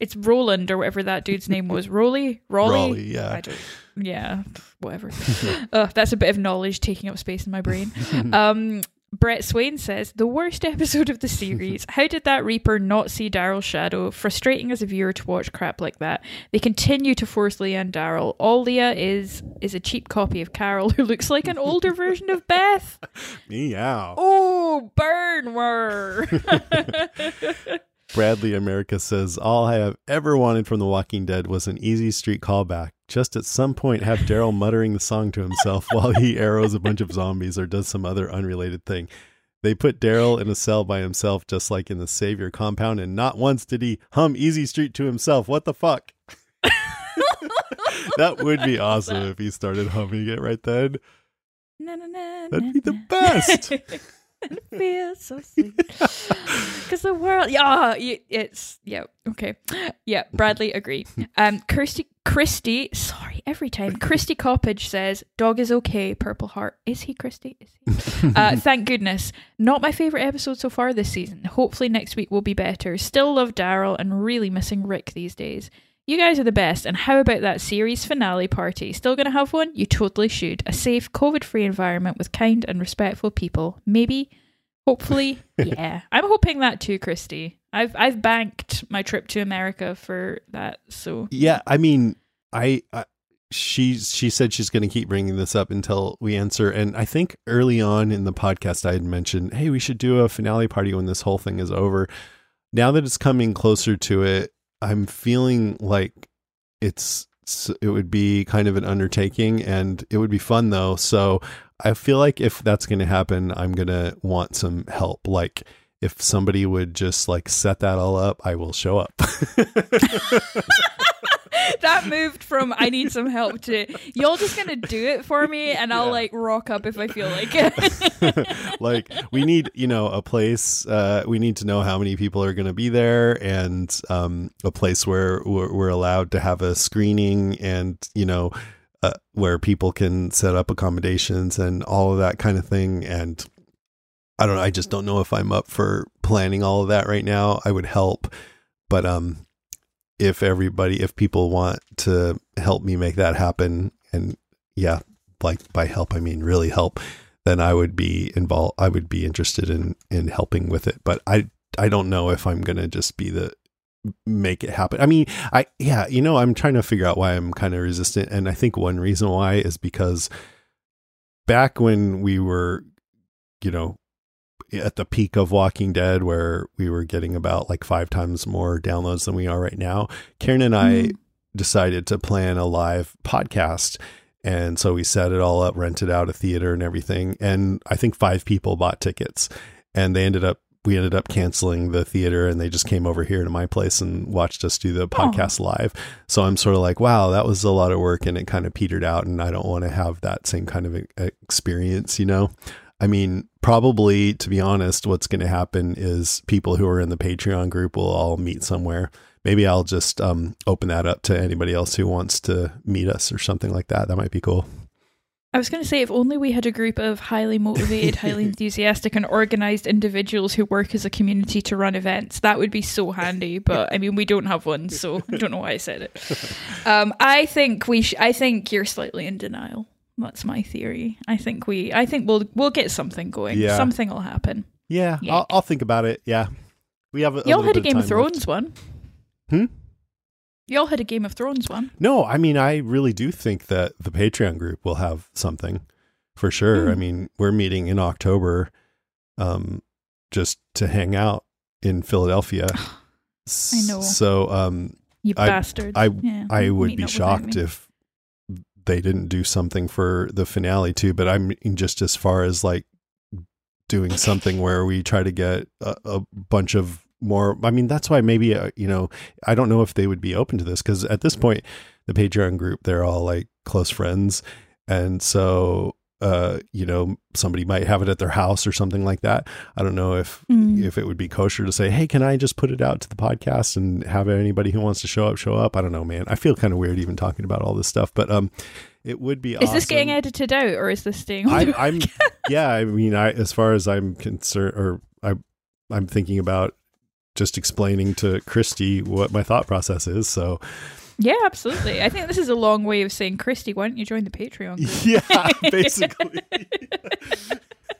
it's Roland or whatever that dude's name was. Rolly? Rolly? Rolly, yeah. Yeah, whatever. [LAUGHS] uh, that's a bit of knowledge taking up space in my brain. [LAUGHS] um, Brett Swain says, the worst episode of the series. [LAUGHS] How did that Reaper not see Daryl's shadow? Frustrating as a viewer to watch crap like that. They continue to force Leah and Daryl. All Leah is is a cheap copy of Carol [LAUGHS] who looks like an older version of Beth. [LAUGHS] Meow. Oh, burn were. Bradley America says, All I have ever wanted from The Walking Dead was an easy street callback. Just at some point, have Daryl muttering the song to himself [LAUGHS] while he arrows a bunch of zombies or does some other unrelated thing. They put Daryl in a cell by himself, just like in the Savior compound, and not once did he hum Easy Street to himself. What the fuck? [LAUGHS] that would be awesome if he started humming it right then. Na, na, na, That'd be the best. [LAUGHS] [LAUGHS] and feels so sweet. [LAUGHS] Because the world, yeah, it's yeah, okay, yeah. Bradley agree. Um, Kirsty, Christy, sorry, every time Christy Coppage says dog is okay. Purple heart, is he Christy? Is he? [LAUGHS] uh, thank goodness. Not my favorite episode so far this season. Hopefully next week will be better. Still love Daryl and really missing Rick these days. You guys are the best. And how about that series finale party? Still going to have one? You totally should. A safe, COVID free environment with kind and respectful people. Maybe, hopefully, [LAUGHS] yeah. I'm hoping that too, Christy. I've I've banked my trip to America for that. So Yeah, I mean, I, I she she said she's going to keep bringing this up until we answer, and I think early on in the podcast I had mentioned, hey, we should do a finale party when this whole thing is over. Now that it's coming closer to it, I'm feeling like it's it would be kind of an undertaking, and it would be fun though. So I feel like if that's going to happen, I'm going to want some help, like. If somebody would just like set that all up, I will show up. [LAUGHS] [LAUGHS] [LAUGHS] that moved from I need some help to y'all just gonna do it for me and I'll like rock up if I feel like it. [LAUGHS] like we need you know a place uh we need to know how many people are going to be there and um a place where we're, we're allowed to have a screening and you know uh, where people can set up accommodations and all of that kind of thing. And i don't know i just don't know if i'm up for planning all of that right now. I would help but um if everybody if people want to help me make that happen and yeah like by help i mean really help then i would be involved i would be interested in in helping with it. But i i don't know if i'm gonna just be the make it happen. I mean i yeah you know i'm trying to figure out why i'm kind of resistant. And i think one reason why is because back when we were you know at the peak of Walking Dead, where we were getting about like five times more downloads than we are right now, Karen and I Mhm. decided to plan a live podcast. And so we set it all up, rented out a theater and everything. And I think five people bought tickets and they ended up, we ended up canceling the theater and they just came over here to my place and watched us do the podcast live. So I'm sort of like, wow, that was a lot of work and it kind of petered out. And I don't want to have that same kind of experience, you know? I mean, probably to be honest, what's going to happen is people who are in the Patreon group will all meet somewhere. Maybe I'll just um, open that up to anybody else who wants to meet us or something like that. That might be cool. I was going to say, if only we had a group of highly motivated, highly [LAUGHS] enthusiastic, and organized individuals who work as a community to run events, that would be so handy. But I mean, we don't have one, so I don't know why I said it. [LAUGHS] Um, I think we. Sh- I think you're slightly in denial. That's my theory. I think we. I think we'll we'll get something going. Yeah. Something will happen. Yeah, Yeah. I'll, I'll think about it. Yeah, we have. A, a Y'all little had a Game of time left. Thrones one. Hmm? Y'all had a Game of Thrones one. No, I mean, I really do think that the Patreon group will have something for sure. Hmm. I mean, we're meeting in October, um, just to hang out in Philadelphia. [SIGHS] I know. So, um, You I, bastards. I, Yeah, I would be shocked if they didn't do something for the finale too. But I mean, just as far as like doing something where we try to get a, a bunch of more. I mean, that's why maybe uh, you know I don't know if they would be open to this because at this point, the Patreon group they're all like close friends, and so uh you know somebody might have it at their house or something like that i don't know if Mm. if it would be kosher to say hey can i just put it out to the podcast and have anybody who wants to show up show up i don't know man i feel kind of weird even talking about all this stuff but um it would be Is this getting awesome. edited out or is this staying? I, I'm yeah. I mean, I as far as I'm concerned, or I I'm thinking about just explaining to Christy what my thought process is. So Yeah, absolutely. I think this is a long way of saying, Christy, why don't you join the Patreon? Group? yeah, [LAUGHS] basically,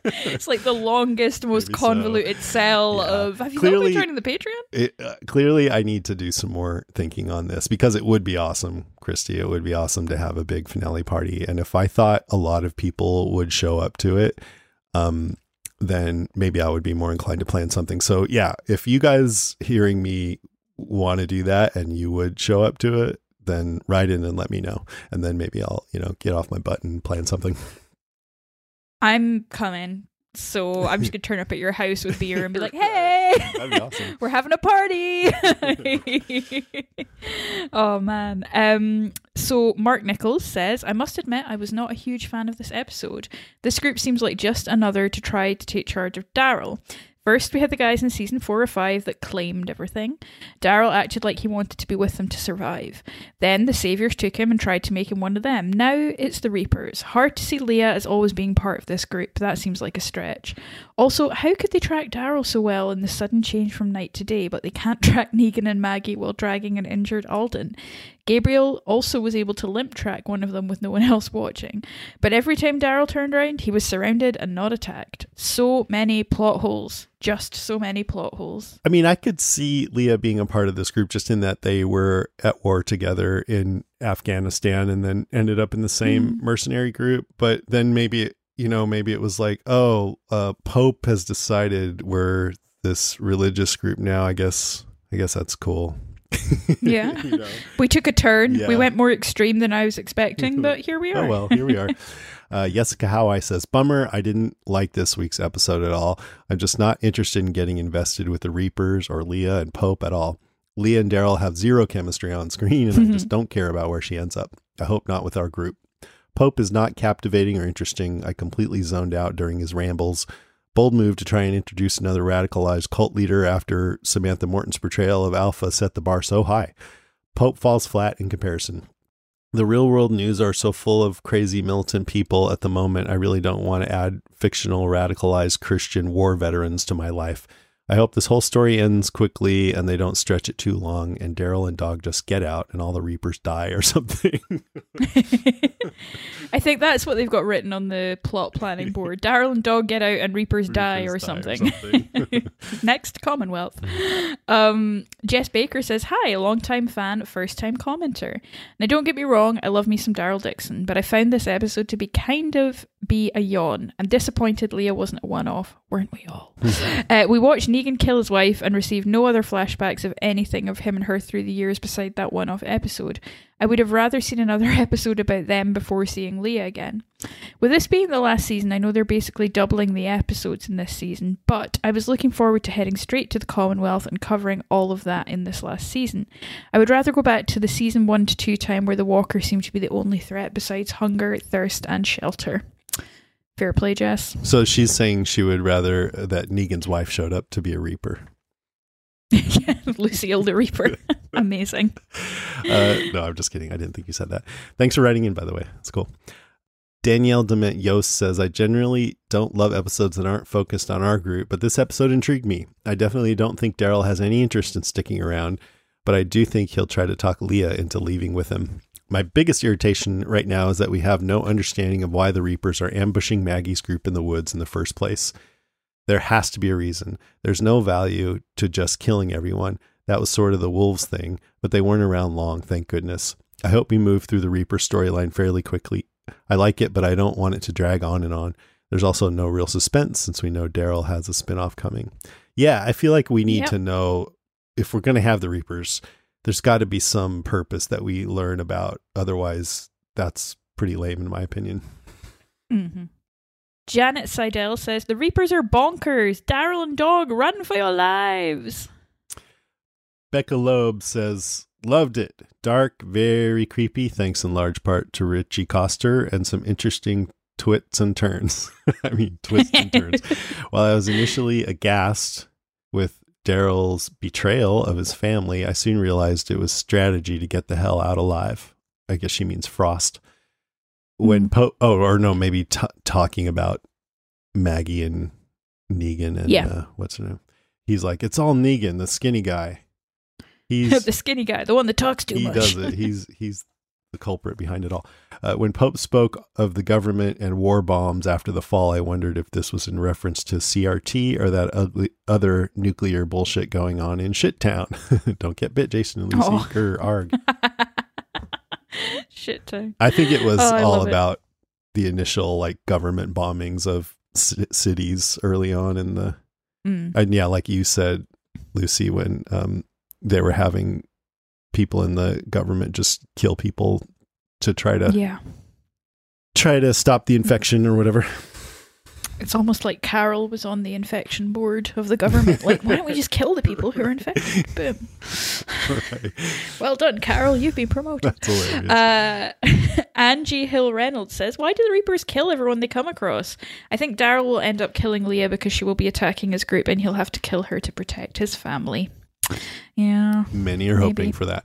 it's like the longest, most Maybe so. convoluted cell Yeah. of. Have you Clearly- joining the Patreon? it, uh, clearly I need to do some more thinking on this because it would be awesome, Christy. It would be awesome to have a big finale party, and if I thought a lot of people would show up to it, um, then maybe I would be more inclined to plan something. So yeah, if you guys hearing me want to do that and you would show up to it, then write in and let me know, and then maybe I'll you know get off my butt and plan something. [LAUGHS] I'm coming. So I'm just gonna turn up at your house with beer and be like, [LAUGHS] "Hey, be awesome. [LAUGHS] we're having a party!" oh man. Um. So Mark Nichols says, "I must admit, I was not a huge fan of this episode. This group seems like just another to try to take charge of Daryl." First, we had the guys in season four or five that claimed everything. Daryl acted like he wanted to be with them to survive. Then the Saviors took him and tried to make him one of them. Now it's the Reapers. Hard to see Leah as always being part of this group. That seems like a stretch. Also, how could they track Daryl so well in the sudden change from night to day, but they can't [LAUGHS] track Negan and Maggie while dragging an injured Alden? Gabriel also was able to limp track one of them with no one [LAUGHS] else watching. But every time Daryl turned around, he was surrounded and not attacked. So many plot holes. Just so many plot holes. I mean, I could see Leah being a part of this group just in that they were at war together in Afghanistan and then ended up in the same mercenary group. But then maybe, it- you know, maybe it was like, oh, uh, Pope has decided we're this religious group now. I guess, I guess that's cool. [LAUGHS] Yeah. You know? We took a turn. We went more extreme than I was expecting, [LAUGHS] but here we are. Oh well, here we are. Uh, Jessica Howie says, "Bummer, I didn't like this week's episode at all. I'm just not interested in getting invested with the Reapers or Leah and Pope at all. Leah and Daryl have zero chemistry on screen, and I just [LAUGHS] don't care about where she ends up. I hope not with our group. Pope is not captivating or interesting. I completely zoned out during his rambles." Bold move to try and introduce another radicalized cult leader after Samantha Morton's portrayal of Alpha set the bar so high. Pope falls flat in comparison. The real world news are so full of crazy militant people at the moment. I really don't want to add fictional radicalized Christian war veterans to my life. I hope this whole story ends quickly and they don't stretch it too long and Daryl and Dog just get out and all the Reapers die or [LAUGHS] something. [LAUGHS] I think that's what they've got written on the plot planning board. Daryl and Dog get out and Reapers, die, or Reapers die or something. something. [LAUGHS] Next, Commonwealth. Um, Jess Baker says, Hi, long time fan, first time commenter. Now, don't get me wrong, I love me some Daryl Dixon, but I found this episode to be kind of be a yawn. I'm disappointed Leah wasn't a one off, weren't we all? [LAUGHS] uh, we watched Negan kill his wife and received no other flashbacks of anything of him and her through the years beside that one off episode. I would have rather seen another [LAUGHS] episode about them before seeing Leah again. With this being the last season, I know they're basically doubling the episodes in this season, but I was looking forward to heading straight to the Commonwealth and covering all of that in this last season. I would rather go back to the season 1 to 2 time where the walkers seem to be the only threat besides hunger, thirst, and shelter. Fair play, Jess. So she's saying she would rather that Negan's wife showed up to be a Reaper. [LAUGHS] yeah, Lucille the Reaper. [LAUGHS] Amazing. Uh, no, I'm just kidding. I didn't think you said that. Thanks for writing in, by the way. It's cool. Danielle Dement Yost says, I generally don't love episodes that aren't focused on our group, but this episode intrigued me. I definitely don't think Daryl has any interest in sticking around, but I do think he'll try to talk Leah into leaving with him. My biggest irritation right now is that we have no understanding of why the Reapers are ambushing Maggie's group in the woods in the first place. There has to be a reason. There's no value to just killing everyone. That was sort of the Wolves thing, but they weren't around long, thank goodness. I hope we move through the Reaper storyline fairly quickly. I like it, but I don't want it to drag on and on. There's also no real suspense since we know Daryl has a spinoff coming. Yeah, I feel like we need Yep. to know if we're going to have the Reapers, there's got to be some purpose that we learn about. Otherwise, that's pretty lame, in my opinion. Mm-hmm. Janet Seidel says the Reapers are bonkers. Daryl and Dog, run for your lives. Becca Loeb says, Loved it. Dark, very creepy, thanks in large part to Ritchie Coster and some interesting twits and turns. [LAUGHS] I mean, twists and turns. [LAUGHS] While I was initially aghast with Daryl's betrayal of his family, I soon realized it was strategy to get the hell out alive. I guess she means Frost. When Pope, oh, or no, maybe t- talking about Maggie and Negan and Yeah. uh, what's her name? He's like, it's all Negan, the skinny guy. He's [LAUGHS] the skinny guy, the one that talks too he much. He does it. He's [LAUGHS] he's the culprit behind it all. Uh, when Pope spoke of the government and war bombs after the fall, I wondered if this was in reference to CRT or that ugly, other nuclear bullshit going on in Shittown. [LAUGHS] Don't get bit, Jason and Lucy. Oh. Grr, arg. I think it was Oh, all love it. about the initial like government bombings of c- cities early on in the Mm. and yeah, like you said, Lucy, when um, they were having people in the government just kill people to try to Yeah. try to stop the infection or whatever. It's almost like Carol was on the infection board of the government. Like, why don't we just kill the people who are infected? [LAUGHS] Boom. Right. Well done, Carol. You've been promoted. That's hilarious. Uh, [LAUGHS] Angie Hill Reynolds says, Why do the Reapers kill everyone they come across? I think Daryl will end up killing Leah because she will be attacking his group and he'll have to kill her to protect his family. Yeah. Many are hoping for that.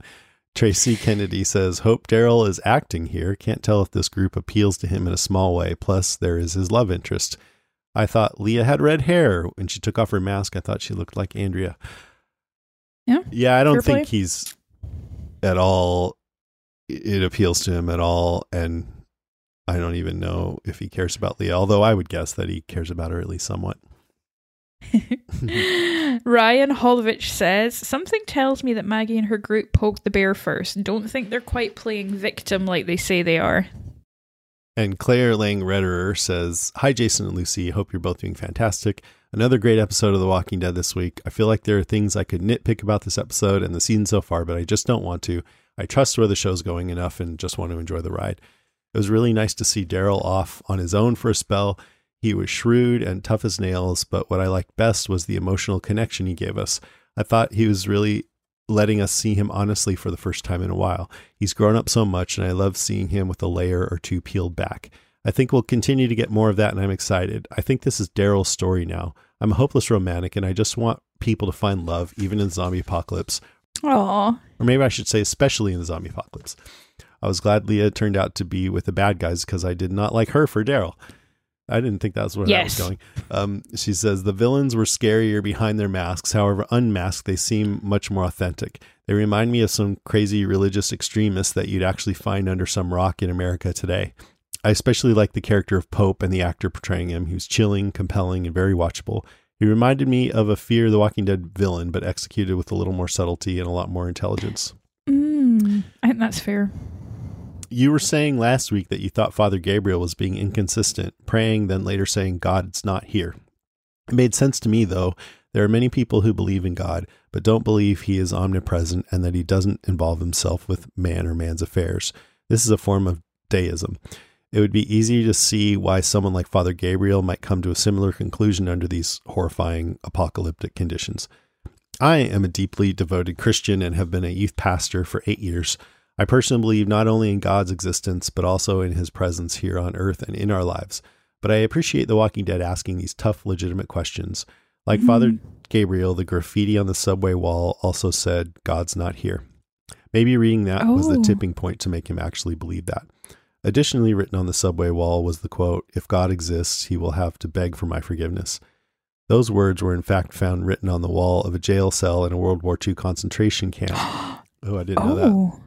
Tracy Kennedy says, Hope Daryl is acting here. Can't tell if this group appeals to him in a small way. Plus, there is his love interest. I thought Leah had red hair. When she took off her mask, I thought she looked like Andrea. Yeah. Yeah, I don't Fair think play. he's at all, it appeals to him at all. And I don't even know if he cares about Leah, although I would guess that he cares about her at least somewhat. [LAUGHS] Ryan Holovich says, Something tells me that Maggie and her group poked the bear first. Don't think they're quite playing victim like they say they are. And Claire Lang Redderer says, Hi, Jason and Lucy. Hope you're both doing fantastic. Another great episode of The Walking Dead this week. I feel like there are things I could nitpick about this episode and the season so far, but I just don't want to. I trust where the show's going enough and just want to enjoy the ride. It was really nice to see Daryl off on his own for a spell. He was shrewd and tough as nails, but what I liked best was the emotional connection he gave us. I thought he was really letting us see him honestly for the first time in a while. He's grown up so much, and I love seeing him with a layer or two peeled back. I think we'll continue to get more of that, and I'm excited. I think this is Daryl's story now. I'm a hopeless romantic, and I just want people to find love, even in zombie apocalypse, Aw. or maybe I should say, especially in the zombie apocalypse. I was glad Leah turned out to be with the bad guys because I did not like her for Daryl. I didn't think that's where Yes. that was going. Um, she says the villains were scarier behind their masks. However, unmasked, they seem much more authentic. They remind me of some crazy religious extremists that you'd actually find under some rock in America today. I especially like the character of Pope and the actor portraying him. He was chilling, compelling, and very watchable. He reminded me of a Fear the Walking Dead villain, but executed with a little more subtlety and a lot more intelligence. Mm, I think that's fair. You were saying last week that you thought Father Gabriel was being inconsistent, praying, then later saying God's not here. It made sense to me, though. There are many people who believe in God, but don't believe he is omnipresent and that he doesn't involve himself with man or man's affairs. This is a form of deism. It would be easy to see why someone like Father Gabriel might come to a similar conclusion under these horrifying apocalyptic conditions. I am a deeply devoted Christian and have been a youth pastor for eight years. I personally believe not only in God's existence, but also in his presence here on earth and in our lives. But I appreciate The Walking Dead asking these tough, legitimate questions. Like mm-hmm. Father Gabriel, the graffiti on the subway wall also said, God's not here. Maybe reading that was the Oh. tipping point to make him actually believe that. Additionally, written on the subway wall was the quote, If God exists, he will have to beg for my forgiveness. Those words were in fact found written on the wall of a jail cell in a World War II concentration camp. [GASPS] oh, I didn't know that. Oh.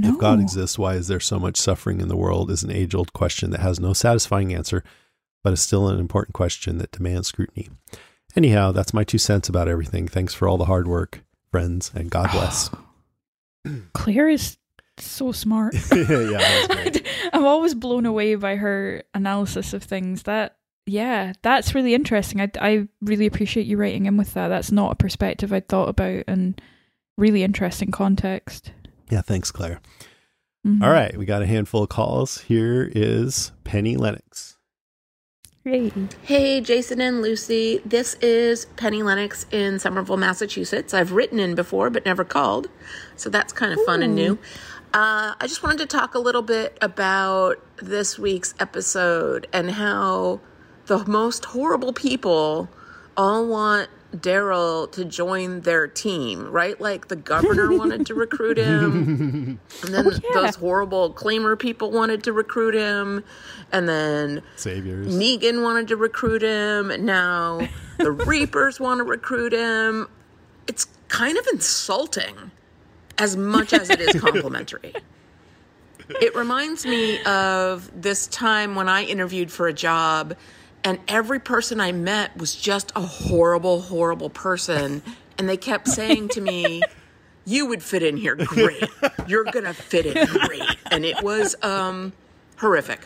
No. If God exists, why is there so much suffering in the world? Is an age old question that has no satisfying answer, but is still an important question that demands scrutiny. Anyhow, that's my two cents about everything. Thanks for all the hard work, friends, and God bless. [SIGHS] Claire is so smart. [LAUGHS] yeah, great. [LAUGHS] I'm always blown away by her analysis of things. That yeah, that's really interesting. I I really appreciate you writing in with that. That's not a perspective I'd thought about, and really interesting context. Yeah, thanks, Claire. Mhm. All right, we got a handful of calls. Here is Penny Lennox. Great. Hey, Jason and Lucy. This is Penny Lennox in Somerville, Massachusetts. I've written in before but never called, so that's kind of fun and new. Uh, I just wanted to talk a little bit about this week's episode and how the most horrible people all want Daryl to join their team, right? Like the governor [LAUGHS] wanted to recruit him. And then oh, those horrible claimer people wanted to recruit him. And then Saviors. Negan wanted to recruit him. And now the [LAUGHS] Reapers want to recruit him. It's kind of insulting as much as it is [LAUGHS] complimentary. It reminds me of this time when I interviewed for a job, and every person I met was just a horrible, horrible person. And they kept saying to me, You would fit in here great. You're going to fit in great. And it was um, horrific.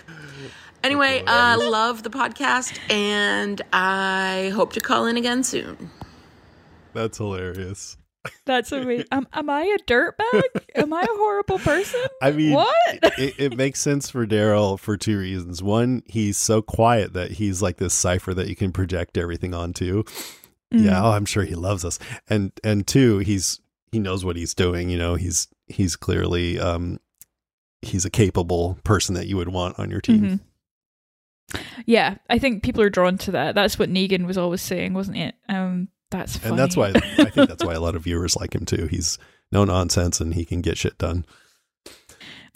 Anyway, I love the podcast, and I hope to call in again soon. That's hilarious. That's amazing. Am, am I a dirtbag? Am I a horrible person? I mean, what? it, it makes sense for Daryl for two reasons. One, he's so quiet that he's like this cipher that you can project everything onto. Yeah, Mm. oh, I'm sure he loves us. And and two, he's he knows what he's doing. You know, he's he's clearly um he's a capable person that you would want on your team. Mhm. Yeah, I think people are drawn to that. That's what Negan was always saying, wasn't it? Um, that's funny. And that's why [LAUGHS] I think that's why a lot of [LAUGHS] viewers like him too. He's no nonsense and he can get shit done.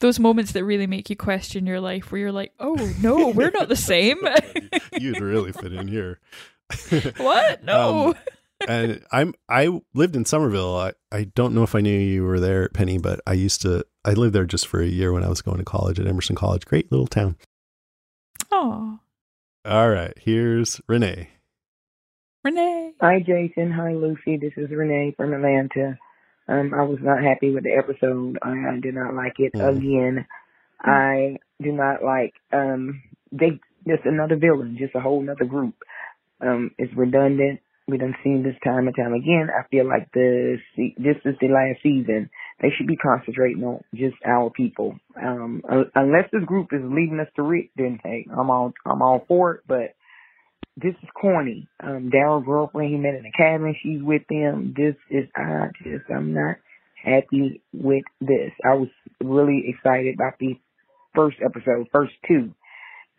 those moments that really make you question your life, where you're like, "Oh no, we're not the [LAUGHS] same." You'd really fit in here. what? No. Um, and I'm I lived in Somerville. I, I don't know if I knew you were there, Penny, but I used to I lived there just for a year when I was going to college at Emerson College. Great little town. Oh, All right, here's Renee. Renee. Hi, Jason. Hi, Lucy. This is Renee from Atlanta. Um, I was not happy with the episode. I, I did not like it Mm. again. I do not like um they just another villain, just a whole another group. Um, it's redundant. We done seen this time and time again. I feel like the this is the last season. They should be concentrating on just our people. Um, unless this group is leading us to Rick, then hey, I'm all I'm all for it. But this is corny. Um, Daryl's girlfriend, he met in the cabin. She's with them. This is, I just, I'm not happy with this. I was really excited about the first episode, first two.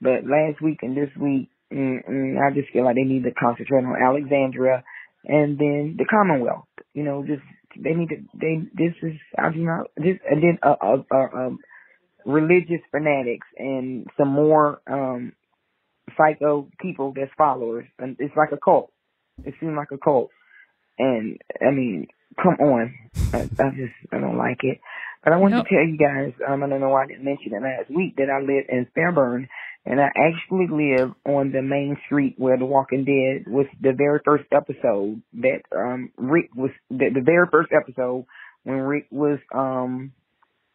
But last week and this week, I just feel like they need to concentrate on Alexandria and then the Commonwealth. You know, just, they need to, they, this is, I do not, this, and then, uh, uh, uh, um, religious fanatics and some more, um, psycho people that's followers, and it's like a cult. It seems like a cult, and I mean, come on, I, I just I don't like it. But I want Nope. to tell you guys, um, I don't know why I didn't mention it last week that I live in Fairburn, and I actually live on the main street where The Walking Dead was the very first episode that um Rick was the, the very first episode when Rick was um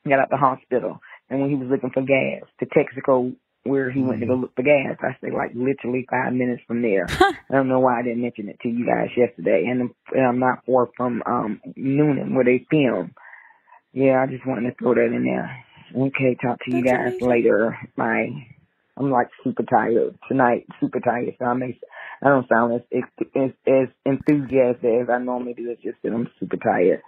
got out the hospital and when he was looking for gas to Texaco where he went to go look for gas. I stay like literally five minutes from there. I don't know why I didn't mention it to you guys yesterday. And I'm, not far from um Newnan where they film. Yeah, I just wanted to throw that in there. Okay, talk to you guys amazing. later. Bye. I'm like super tired tonight. Super tired. So I may I don't sound as as as enthusiastic as I normally do. It's just that I'm super tired.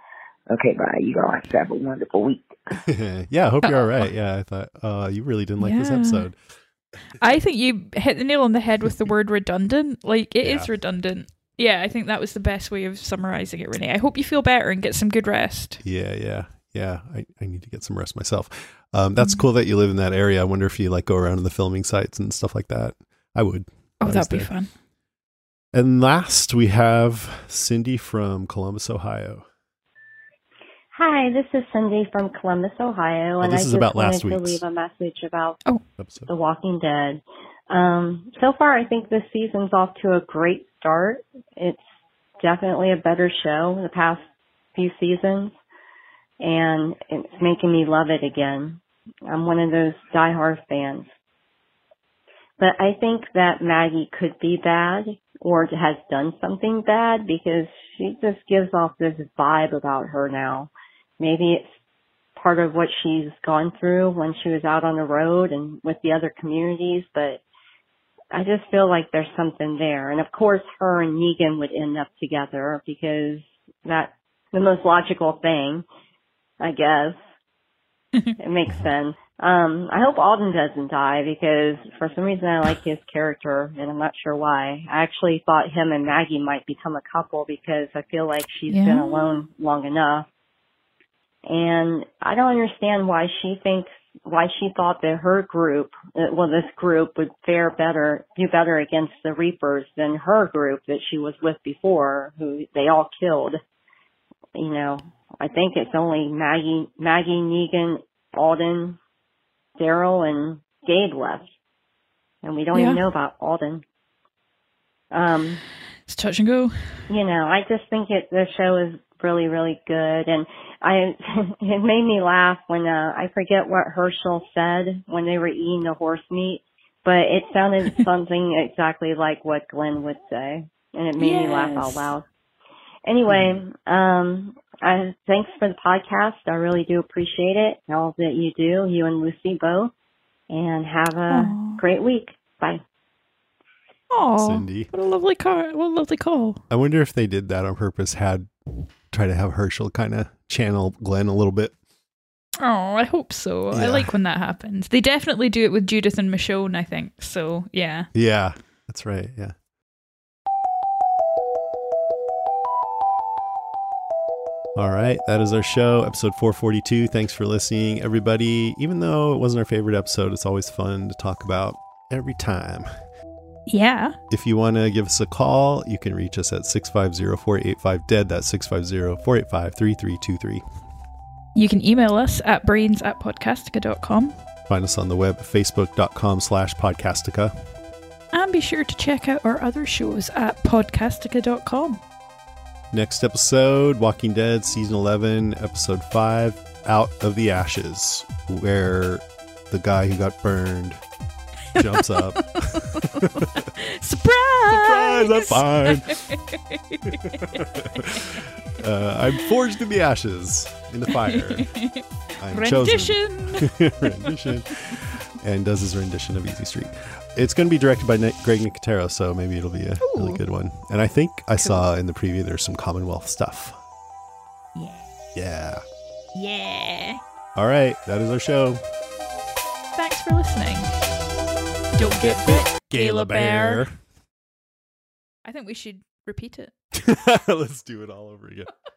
Okay, bye. You guys have a wonderful week. [LAUGHS] yeah, I hope you're all right. Yeah, I thought uh, you really didn't like this episode. I think you hit the nail on the head with the word redundant. Like it is Yeah. redundant. Yeah, I think that was the best way of summarizing it, Renee. I hope you feel better and get some good rest. Yeah, yeah, yeah. I, I need to get some rest myself. Um, that's cool that you live in that area. I wonder if you like go around to the filming sites and stuff like that. I would. Oh, I that'd be there. fun. And last we have Cindy from Columbus, Ohio. Hi, this is Cindy from Columbus, Ohio, Oh, and this I is just about wanted last to week's leave a message about episode. The Walking Dead. Um, so far, I think this season's off to a great start. It's definitely a better show the past few seasons, and it's making me love it again. I'm one of those diehard fans. But I think that Maggie could be bad or has done something bad because she just gives off this vibe about her now. Maybe it's part of what she's gone through when she was out on the road and with the other communities, but I just feel like there's something there. And of course her and Negan would end up together because that's the most logical thing, I guess. [LAUGHS] it makes sense. Um, I hope Alden doesn't die because for some reason I like his character and I'm not sure why. I actually thought him and Maggie might become a couple because I feel like she's been alone long enough. And I don't understand why she thinks, why she thought that her group, well, this group would fare better, do better against the Reapers than her group that she was with before, who they all killed. You know, I think it's only Maggie, Maggie, Negan, Alden, Daryl, and Gabe left. And we don't even know about Alden. Um, It's touch and go. you know, I just think it the show is really, really good, and I [LAUGHS] it made me laugh when uh, I forget what Hershel said when they were eating the horse meat, but it sounded [LAUGHS] something exactly like what Glenn would say, and it made me laugh out loud. Anyway, um, I thanks for the podcast. I really do appreciate it, all that you do, you and Lucy both, and have a Aw. great week. Bye. Oh, Cindy. what a lovely car! What a lovely call. I wonder if they did that on purpose, had try to have Hershel kind of channel Glenn a little bit. Oh, I hope so. I like when that happens. They definitely do it with Judith and Michonne, I think. So yeah. Yeah, that's right. Yeah. All right, that is our show, episode 442. Thanks for listening, everybody. Even though it wasn't our favorite episode, it's always fun to talk about every time. Yeah. If you want to give us a call, you can reach us at 650 485 DEAD. That's 650 485 3323. You can email us at brains at podcastica.com Find us on the web, facebook.com slash podcastica. and be sure to check out our other shows at podcastica.com. Next episode Walking Dead, season 11, episode 5, Out of the Ashes, where the guy who got burned jumps up. [LAUGHS] Surprise! I'm fine. [LAUGHS] uh, I'm forged in the ashes, in the fire. I'm Rendition. chosen. [LAUGHS] rendition. And does his rendition of Easy Street. It's going to be directed by Nick, Greg Nicotero, so maybe it'll be a really good one. And I think I saw in the preview there's some Commonwealth stuff. Yeah. Yeah. Yeah. All right, that is our show. Thanks for listening. Don't get bit, Gala Bear. I think we should repeat it. [LAUGHS] Let's do it all over again. [LAUGHS]